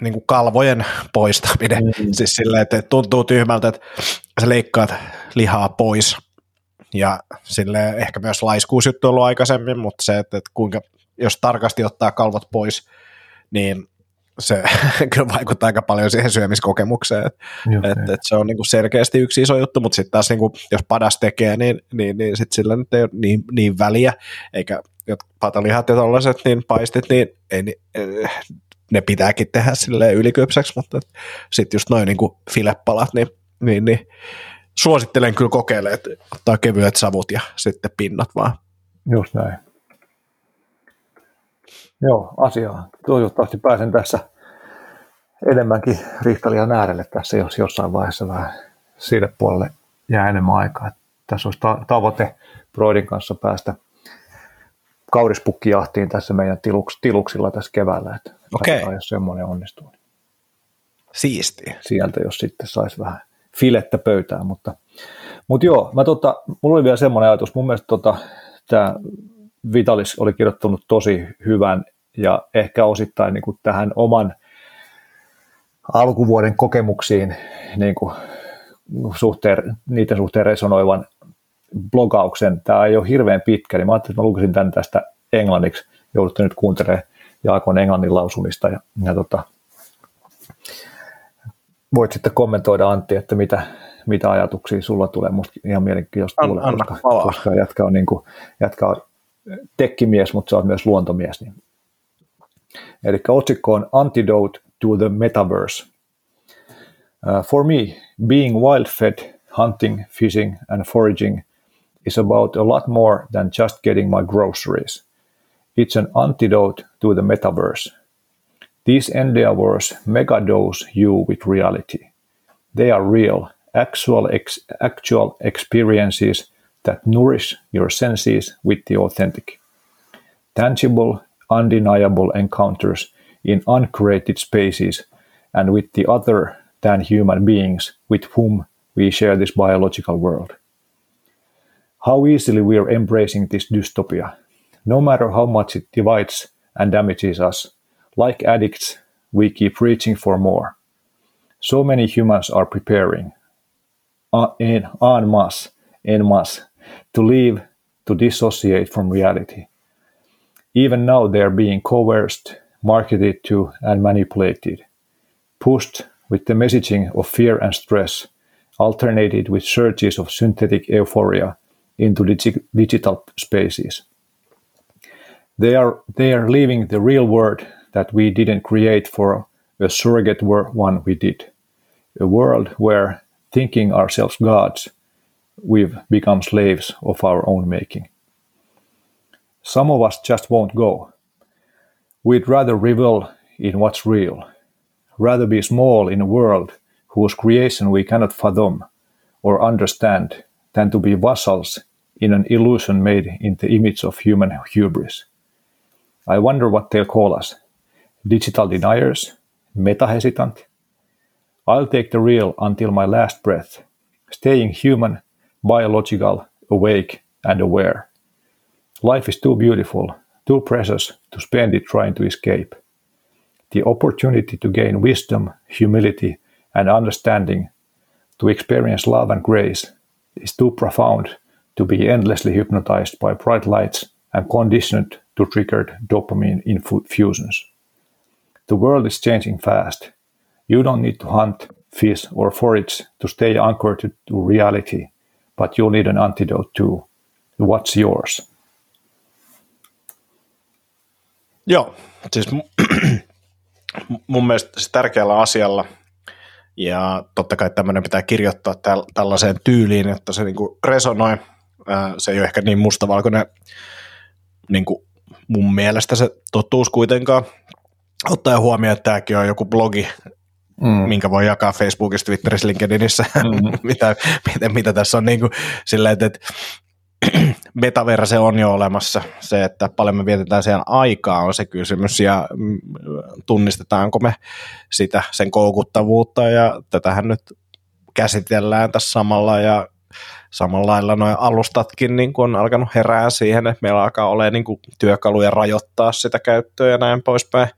niin kuin kalvojen poistaminen. Mm. Siis silleen, että tuntuu tyhmältä, että sä leikkaat lihaa pois. Ja sille ehkä myös laiskuusjuttu on ollut aikaisemmin, mutta se, että, että kuinka, jos tarkasti ottaa kalvot pois, niin se kyllä vaikuttaa aika paljon siihen syömiskokemukseen. että et, et se on niinku selkeästi yksi iso juttu, mutta sitten taas niinku, jos padas tekee, niin, niin, niin sit sillä nyt ei ole niin, niin väliä, eikä patalihat ja tollaiset, niin paistit, niin ei, eh, ne pitääkin tehdä silleen ylikypsäksi, mutta sitten just noin niin filepalat, niin, niin, niin suosittelen kyllä kokeile, että ottaa kevyet savut ja sitten pinnat vaan. Just näin. Joo, asiaa. Toivottavasti pääsen tässä enemmänkin rihtalian äärelle tässä, jos jossain vaiheessa vähän sille puolelle jää enemmän aikaa. Tässä olisi tavoite Broidin kanssa päästä – kaurispukki-jahtiin tässä meidän tiluks, tiluksilla tässä keväällä, että okay. jos semmoinen onnistuu. Siisti. Sieltä, jos sitten saisi vähän filettä pöytään, mutta, mutta joo, mä tota, mulla oli vielä semmoinen ajatus, mun mielestä tota, tämä Vitalis oli kirjoittanut tosi hyvän ja ehkä osittain niin kuin tähän oman alkuvuoden kokemuksiin niin kuin suhteen, niiden suhteen resonoivan blogauksen. Tämä ei ole hirveän pitkä, niin mä ajattelin, että mä lukisin tämän tästä englanniksi. Joudutte nyt kuuntelemaan Jaakon englannin lausumista. Ja, ja tota, voit sitten kommentoida Antti, että mitä, mitä ajatuksia sulla tulee. Musta ihan mielenkiintoista kuulla, koska, koska jätkä on, niin kuin, jätkä on tekkimies, mutta sä oot myös luontomies. Niin. Eli otsikko on Antidote to the Metaverse. Uh, for me, being wild-fed, hunting, fishing and foraging is about a lot more than just getting my groceries. It's an antidote to the metaverse. These endeavors megadose you with reality. They are real, actual, ex- actual experiences that nourish your senses with the authentic. Tangible, undeniable encounters in uncreated spaces and with the other than human beings with whom we share this biological world. How easily we are embracing this dystopia, no matter how much it divides and damages us. Like addicts, we keep reaching for more. So many humans are preparing uh, en, en masse, en masse, to leave, to dissociate from reality. Even now, they are being coerced, marketed to, and manipulated, pushed with the messaging of fear and stress, alternated with surges of synthetic euphoria into digi- digital spaces. They are, they are leaving the real world that we didn't create for a surrogate one we did. A world where, thinking ourselves gods, we've become slaves of our own making. Some of us just won't go. We'd rather revel in what's real, rather be small in a world whose creation we cannot fathom or understand than to be vassals in an illusion made in the image of human hubris. I wonder what they'll call us digital deniers, meta hesitant. I'll take the real until my last breath, staying human, biological, awake, and aware. Life is too beautiful, too precious to spend it trying to escape. The opportunity to gain wisdom, humility, and understanding, to experience love and grace, is too profound to be endlessly hypnotized by bright lights and conditioned to triggered dopamine infusions. The world is changing fast. You don't need to hunt, fish, or forage to stay anchored to, to reality, but you'll need an antidote too. What's yours? Joo, siis mun mielestä se tärkeällä asialla, ja totta kai tämmöinen pitää kirjoittaa täl- tällaiseen tyyliin, että se niinku resonoi se ei ole ehkä niin mustavalkoinen niin kuin mun mielestä se totuus kuitenkaan. Ottaa huomioon, että tämäkin on joku blogi, mm. minkä voi jakaa Facebookissa, Twitterissä, LinkedInissä, mm. mitä, mitä, mitä, tässä on niin kuin, sillä, että, että metaverse on jo olemassa. Se, että paljon me vietetään siellä aikaa on se kysymys ja mm, tunnistetaanko me sitä, sen koukuttavuutta ja tätähän nyt käsitellään tässä samalla ja samalla lailla noin alustatkin niin kuin on alkanut herää siihen, että meillä alkaa olla niin kuin työkaluja rajoittaa sitä käyttöä ja näin poispäin.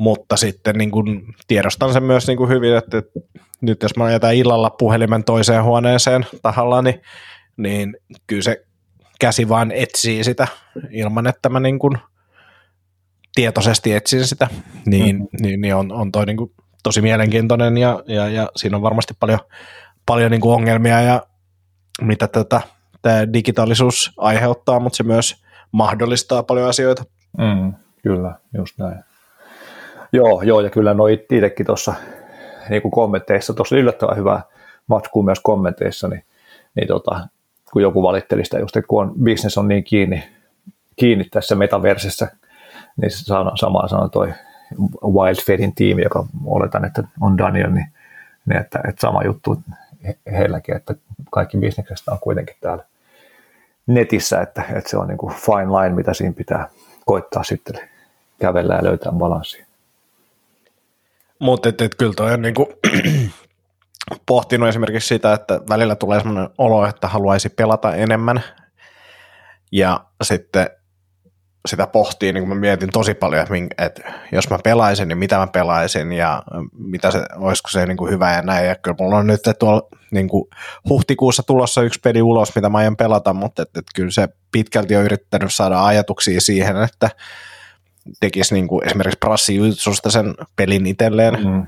Mutta sitten niin kuin tiedostan sen myös niin kuin hyvin, että nyt jos mä jätän illalla puhelimen toiseen huoneeseen tahalla, niin, niin kyllä se käsi vaan etsii sitä ilman, että mä niin kuin tietoisesti etsin sitä, niin, mm. niin, niin on, on toi niin kuin tosi mielenkiintoinen ja, ja, ja siinä on varmasti paljon, paljon niin kuin ongelmia ja mitä tätä tämä digitaalisuus aiheuttaa, mutta se myös mahdollistaa paljon asioita. Mm, kyllä, just näin. Joo, joo ja kyllä noin itsekin tuossa niin kommenteissa, tuossa yllättävän hyvä matskuu myös kommenteissa, niin, niin tota, kun joku valitteli sitä just, että kun on, business on niin kiinni, kiinni tässä metaversessä, niin samaa sanoi toi Wildfedin tiimi, joka oletan, että on Daniel, niin, niin että, että sama juttu heilläkin, että kaikki bisneksestä on kuitenkin täällä netissä, että, että se on niin kuin fine line, mitä siinä pitää koittaa sitten kävellä ja löytää balanssia. Mutta et, et, kyllä toi on niinku pohtinut esimerkiksi sitä, että välillä tulee sellainen olo, että haluaisi pelata enemmän ja sitten sitä pohtii, niin kuin mä mietin tosi paljon, että, jos mä pelaisin, niin mitä mä pelaisin ja mitä se, olisiko se niin kuin hyvä ja näin. Ja kyllä mulla on nyt tuolla niin kuin huhtikuussa tulossa yksi peli ulos, mitä mä aion pelata, mutta että, että kyllä se pitkälti on yrittänyt saada ajatuksia siihen, että tekisi niin kuin esimerkiksi Brassi Jutsusta sen pelin itselleen, mm.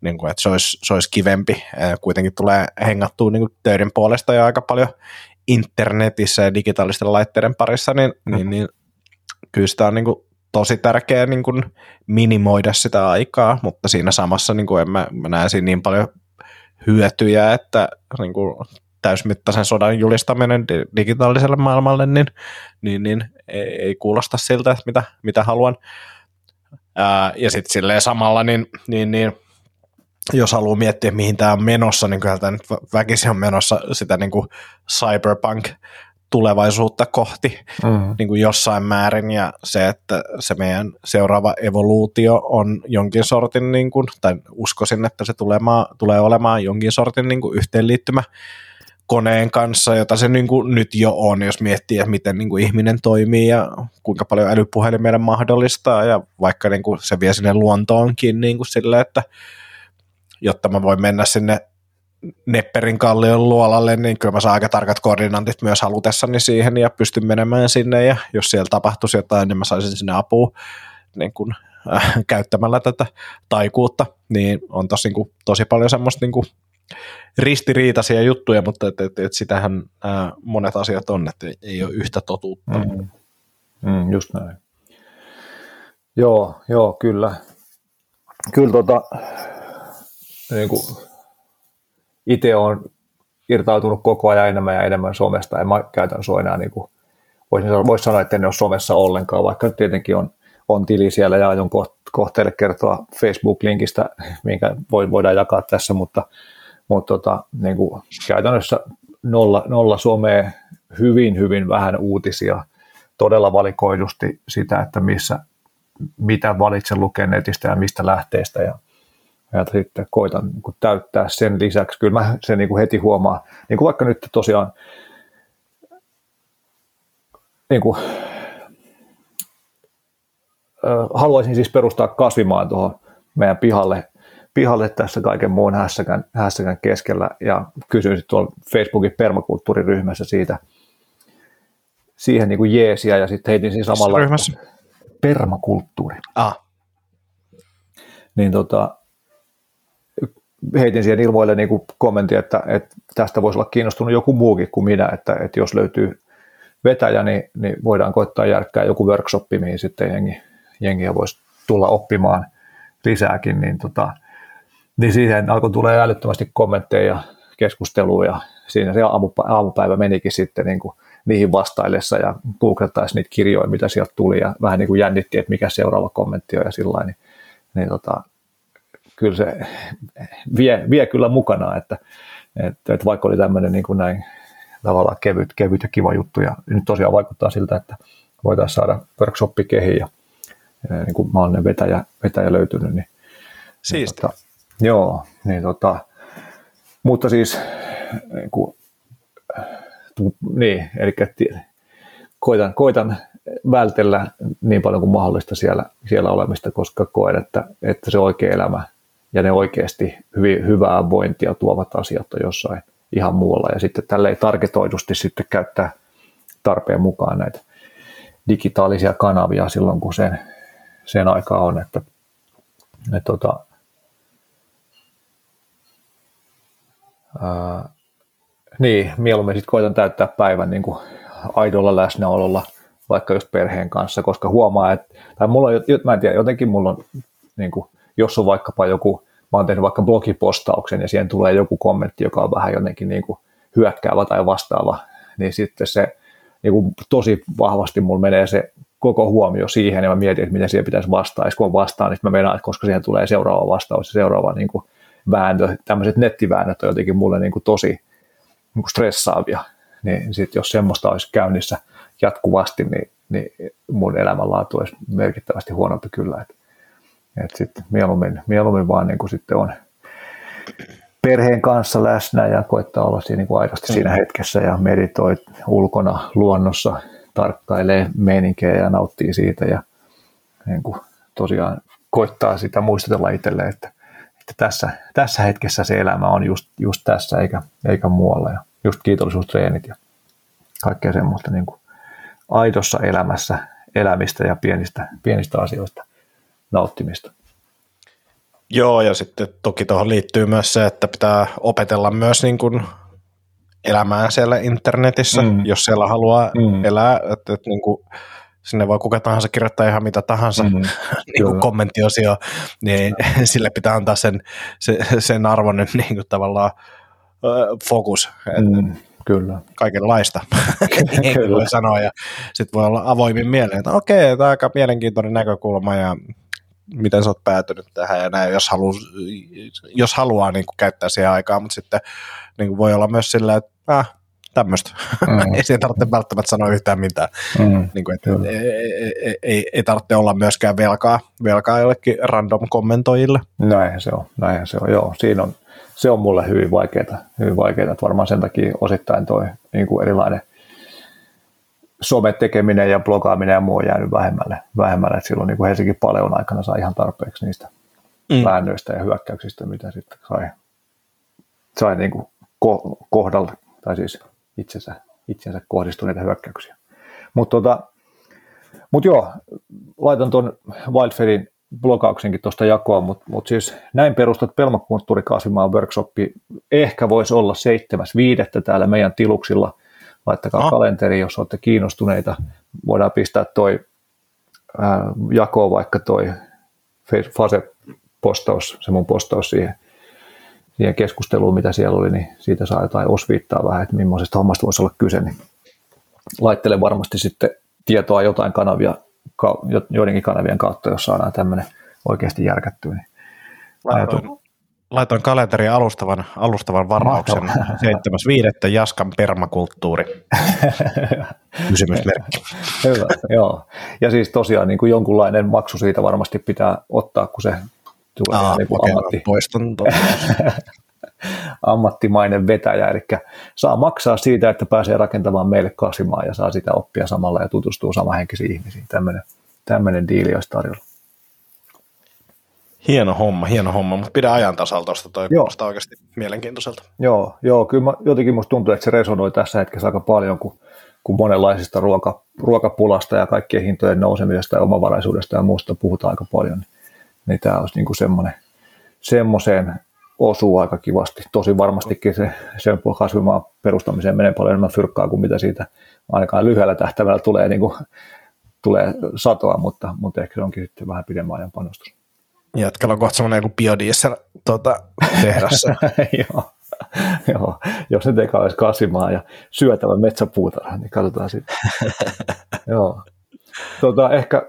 niin kuin, että se olisi, se olisi kivempi. Kuitenkin tulee hengattua niin kuin töiden puolesta ja aika paljon internetissä ja digitaalisten laitteiden parissa, niin, mm. niin, niin kyllä sitä on niin kuin tosi tärkeää niin kuin minimoida sitä aikaa, mutta siinä samassa niin kuin en mä, mä näe siinä niin paljon hyötyjä, että niin kuin täysmittaisen sodan julistaminen digitaaliselle maailmalle, niin, niin, niin ei, ei kuulosta siltä, että mitä, mitä haluan. Ää, ja sitten silleen samalla, niin, niin, niin jos haluaa miettiä, mihin tämä on menossa, niin kyllä tämä nyt väkisin on menossa sitä niin kuin cyberpunk tulevaisuutta kohti mm. niin kuin jossain määrin ja se, että se meidän seuraava evoluutio on jonkin sortin, niin kuin, tai uskoisin, että se tulee, maa, tulee olemaan jonkin sortin niin kuin yhteenliittymä koneen kanssa, jota se niin kuin nyt jo on, jos miettii, että miten niin kuin ihminen toimii ja kuinka paljon älypuhelin meidän mahdollistaa. Ja vaikka niin kuin se vie sinne luontoonkin niin kuin sille, että jotta mä voin mennä sinne Nepperin kallion luolalle, niin kyllä mä saan aika tarkat koordinaatit myös halutessani siihen ja pystyn menemään sinne. Ja jos siellä tapahtuisi jotain, niin mä saisin sinne apua niin kuin, äh, käyttämällä tätä taikuutta, niin on tosi, niin kuin, tosi paljon semmoista niin kuin, ristiriitaisia juttuja, mutta et, et, et sitähän ää, monet asiat on, että ei ole yhtä totuutta. Mm. Mm, just näin. Joo, joo, kyllä. Kyllä tota, niin kuin itse on irtautunut koko ajan enemmän ja enemmän somesta, ja mä käytän sua enää, niin kuin, voisin sanoa, vois sanoa, että en ole somessa ollenkaan, vaikka tietenkin on, on tili siellä ja aion kohteelle kertoa Facebook-linkistä, minkä voidaan jakaa tässä, mutta mutta tota, niin kuin käytännössä nolla, nolla somea, hyvin, hyvin vähän uutisia, todella valikoidusti sitä, että missä, mitä valitsen lukea netistä ja mistä lähteestä. Ja, ja sitten koitan niin kuin täyttää sen lisäksi. Kyllä mä sen niin kuin heti huomaan, niin kuin vaikka nyt tosiaan niin kuin, haluaisin siis perustaa kasvimaan tuohon meidän pihalle pihalle tässä kaiken muun hässäkän, hässäkän keskellä ja kysyin sitten tuolla Facebookin permakulttuuriryhmässä siitä siihen niin kuin jeesiä ja sitten heitin siinä samalla ryhmässä? permakulttuuri. Ah. Niin tota, heitin siihen ilmoille niin kuin kommentti, että, että tästä voisi olla kiinnostunut joku muukin kuin minä, että, että jos löytyy vetäjä, niin, niin voidaan koittaa järkkää joku workshop, mihin sitten jengi, jengiä voisi tulla oppimaan lisääkin, niin tota, niin siihen alkoi tulee älyttömästi kommentteja ja keskustelua ja siinä se aamupäivä menikin sitten niin kuin niihin vastaillessa ja googlettaisi niitä kirjoja, mitä sieltä tuli ja vähän niin kuin jännitti, että mikä seuraava kommentti on ja sillä niin, niin tota, kyllä se vie, vie kyllä mukana, että, että, että vaikka oli tämmöinen niin kuin näin tavallaan kevyt, kevyt ja kiva juttu ja nyt tosiaan vaikuttaa siltä, että voitaisiin saada workshoppi kehiin ja, ja niin kuin maallinen vetäjä, vetäjä löytynyt, niin, Siisti. Niin, tota, Joo, niin tota, mutta siis niin, kuin, niin eli koitan, koitan vältellä niin paljon kuin mahdollista siellä, siellä olemista, koska koen, että, että se oikea elämä ja ne oikeasti hyvin, hyvää vointia tuovat asiat on jossain ihan muualla. Ja sitten tälle ei targetoidusti sitten käyttää tarpeen mukaan näitä digitaalisia kanavia silloin, kun sen, sen aika on. Että, että tota, niin, mieluummin sitten koitan täyttää päivän niin kuin aidolla läsnäololla, vaikka just perheen kanssa, koska huomaa, että, tai mulla on, mä en tiedä, jotenkin mulla on, niin kuin, jos on vaikkapa joku, mä oon tehnyt vaikka blogipostauksen ja siihen tulee joku kommentti, joka on vähän jotenkin niin kuin hyökkäävä tai vastaava, niin sitten se niin kuin tosi vahvasti mulla menee se koko huomio siihen ja mä mietin, että miten siihen pitäisi vastaa. Ja kun vastaan, niin mä menen, että koska siihen tulee seuraava vastaus ja seuraava niin kuin vääntö. Tämmöiset nettiväännöt on jotenkin mulle niin kuin tosi niin kuin stressaavia. Niin sit jos semmoista olisi käynnissä jatkuvasti, niin, niin mun elämänlaatu olisi merkittävästi huonompi kyllä. Et, et sit mieluummin, mieluummin vaan niin kuin sitten on perheen kanssa läsnä ja koittaa olla siinä niin kuin aidosti siinä hetkessä ja meditoi ulkona luonnossa, tarkkailee meininkejä ja nauttii siitä ja niin kuin tosiaan koittaa sitä muistutella itselleen, että, että tässä, tässä hetkessä se elämä on just, just tässä eikä, eikä muualla ja just kiitollisuustreenit ja kaikkea semmoista niin kuin aidossa elämässä elämistä ja pienistä, pienistä asioista nauttimista. Joo, ja sitten toki tuohon liittyy myös se, että pitää opetella myös niin kuin elämää siellä internetissä, mm. jos siellä haluaa mm. elää, että, että niin kuin, sinne voi kuka tahansa kirjoittaa ihan mitä tahansa mm, niin kuin kommenttiosio, niin sille pitää antaa sen, sen, sen arvoinen niin kuin tavallaan fokus. Mm, kyllä. Kaikenlaista, niin voi sanoa, ja sitten voi olla avoimin mieleen, että okei, tämä on aika mielenkiintoinen näkökulma, ja miten sä oot päätynyt tähän ja näin, jos, halu, jos haluaa niin kuin käyttää siihen aikaa, mutta sitten niin kuin voi olla myös sillä, että äh, tämmöistä. Mm. ei siihen tarvitse välttämättä sanoa yhtään mitään. Mm. Niin kuin, että ei, ei, ei, ei tarvitse olla myöskään velkaa, velkaa jollekin random kommentoijille. Näinhän se on, näinhän se on, joo. Siinä on, se on mulle hyvin vaikeaa, hyvin vaikeaa, että varmaan sen takia osittain toi niin kuin erilainen – sometekeminen ja blogaaminen ja muu on jäänyt vähemmälle. vähemmälle. että silloin niin kuin Helsingin paljon aikana sai ihan tarpeeksi niistä mm. väännöistä ja hyökkäyksistä, mitä sitten sai, sai niin kuin ko- kohdalla, tai siis itsensä, itsensä kohdistuneita hyökkäyksiä. Mutta tota, mut joo, laitan tuon Wildfedin blogauksenkin tuosta jakoa, mutta mut siis näin perustat pelmakulttuurikasvimaan workshopi ehkä voisi olla 7.5. täällä meidän tiluksilla – laittakaa no. kalenteri, jos olette kiinnostuneita. Voidaan pistää toi ää, jako vaikka toi Fase-postaus, se mun postaus siihen, siihen keskusteluun, mitä siellä oli, niin siitä saa jotain osviittaa vähän, että millaisesta hommasta voisi olla kyse, niin laittelen varmasti sitten tietoa jotain kanavia, joidenkin kanavien kautta, jos saadaan tämmöinen oikeasti järkättyä. Niin Laitoin kalenteriin alustavan, alustavan varauksen 7.5. Jaskan permakulttuuri. Kysymysmerkki. Hyvä, joo. Ja siis tosiaan niin kuin jonkunlainen maksu siitä varmasti pitää ottaa, kun se tulee Aa, niin kuin ammatti... poiston ammattimainen vetäjä, eli saa maksaa siitä, että pääsee rakentamaan meille kasvimaa ja saa sitä oppia samalla ja tutustuu samahenkisiin ihmisiin. Tämmöinen, tämmöinen diili olisi tarjolla. Hieno homma, hieno homma, mutta pidä ajan tasalla tuosta, toi kuulostaa oikeasti mielenkiintoiselta. Joo, joo kyllä mä, jotenkin musta tuntuu, että se resonoi tässä hetkessä aika paljon, kun, kun monenlaisista ruoka, ruokapulasta ja kaikkien hintojen nousemisesta ja omavaraisuudesta ja muusta puhutaan aika paljon, niin, niin tämä olisi niin kuin semmoinen, semmoiseen osuu aika kivasti. Tosi varmastikin se, sen kasvimaan perustamiseen menee paljon enemmän fyrkkaa kuin mitä siitä ainakaan lyhyellä tähtäimellä tulee, niin kuin, tulee satoa, mutta, mutta ehkä se onkin sitten vähän pidemmän ajan panostus. Jatkalla on kohta semmoinen joku biodiesel tuota, tehdassa. joo. Joo, jos nyt eikä olisi kasvimaa ja syötävä metsäpuutarha, niin katsotaan sitten. Joo. Tota, ehkä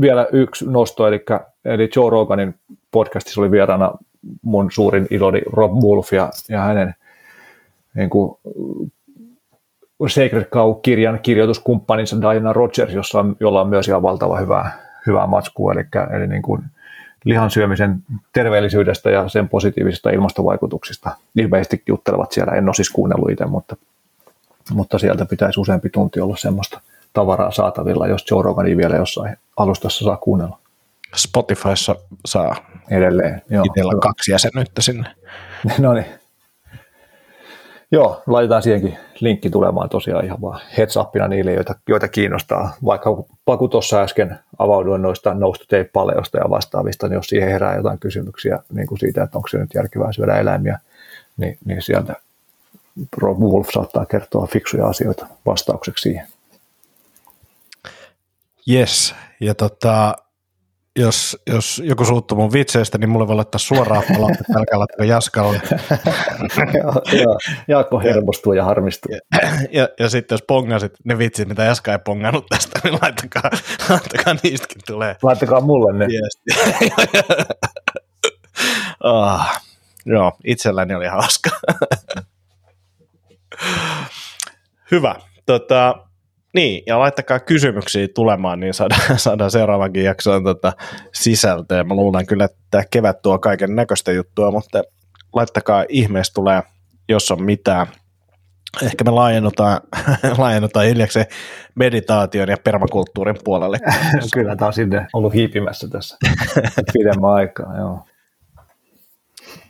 vielä yksi nosto, eli, eli Joe Roganin podcastissa oli vieraana mun suurin idoli Rob Wolf ja, ja hänen niin kuin, Sacred Cow-kirjan kirjoituskumppaninsa Diana Rogers, jossa on, jolla on myös ihan valtava hyvää, hyvää matskua, eli, eli niin kuin, lihan syömisen terveellisyydestä ja sen positiivisista ilmastovaikutuksista. Ilmeisesti juttelevat siellä, en ole siis kuunnellut itse, mutta, mutta sieltä pitäisi useampi tunti olla semmoista tavaraa saatavilla, jos Joe Rogania vielä jossain alustassa saa kuunnella. Spotifyssa saa Edelleen, joo. itsellä hyvä. kaksi jäsenyyttä sinne. No niin. Joo, laitetaan siihenkin linkki tulemaan tosiaan ihan vaan heads upina niille, joita, joita kiinnostaa. Vaikka Paku tuossa äsken avauduin noista noustu paleosta ja vastaavista, niin jos siihen herää jotain kysymyksiä niin kuin siitä, että onko se nyt järkevää syödä eläimiä, niin, niin sieltä Rob Wolf saattaa kertoa fiksuja asioita vastaukseksi siihen. Yes, ja tota, jos, jos joku suuttuu mun vitseistä, niin mulle voi laittaa suoraan palautetta, älkää laittako Jaskalle. ja, Jaakko hermostuu ja harmistuu. Ja, ja sitten jos pongasit ne vitsit, mitä Jaska ei pongannut tästä, niin laittakaa, laittakaa niistäkin tulee Laittakaa mulle ne. ah, joo, itselläni oli hauska. Hyvä. Tota, niin, ja laittakaa kysymyksiä tulemaan, niin saadaan, saadaan seuraavankin jaksoon tota sisältöä. Mä luulen kyllä, että tämä kevät tuo kaiken näköistä juttua, mutta laittakaa ihmeessä tulee, jos on mitään. Ehkä me laajennutaan, laajennutaan hiljakseen meditaation ja permakulttuurin puolelle. Kyllä tämä on sinne ollut hiipimässä tässä pidemmän aikaa. Joo.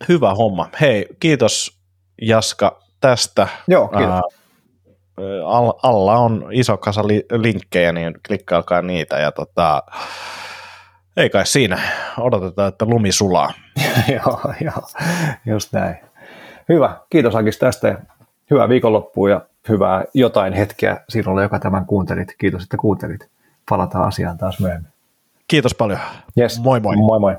Hyvä homma. Hei, kiitos Jaska tästä. Joo, kiitos. Al- alla on iso kasa li- linkkejä, niin klikkailkaa niitä ja tota, ei kai siinä. Odotetaan, että lumi sulaa. joo, joo, just näin. Hyvä, kiitos Akis tästä ja hyvää viikonloppua ja hyvää jotain hetkeä sinulle, joka tämän kuuntelit. Kiitos, että kuuntelit. Palataan asiaan taas myöhemmin. Kiitos paljon. Yes. Moi moi. Moi moi.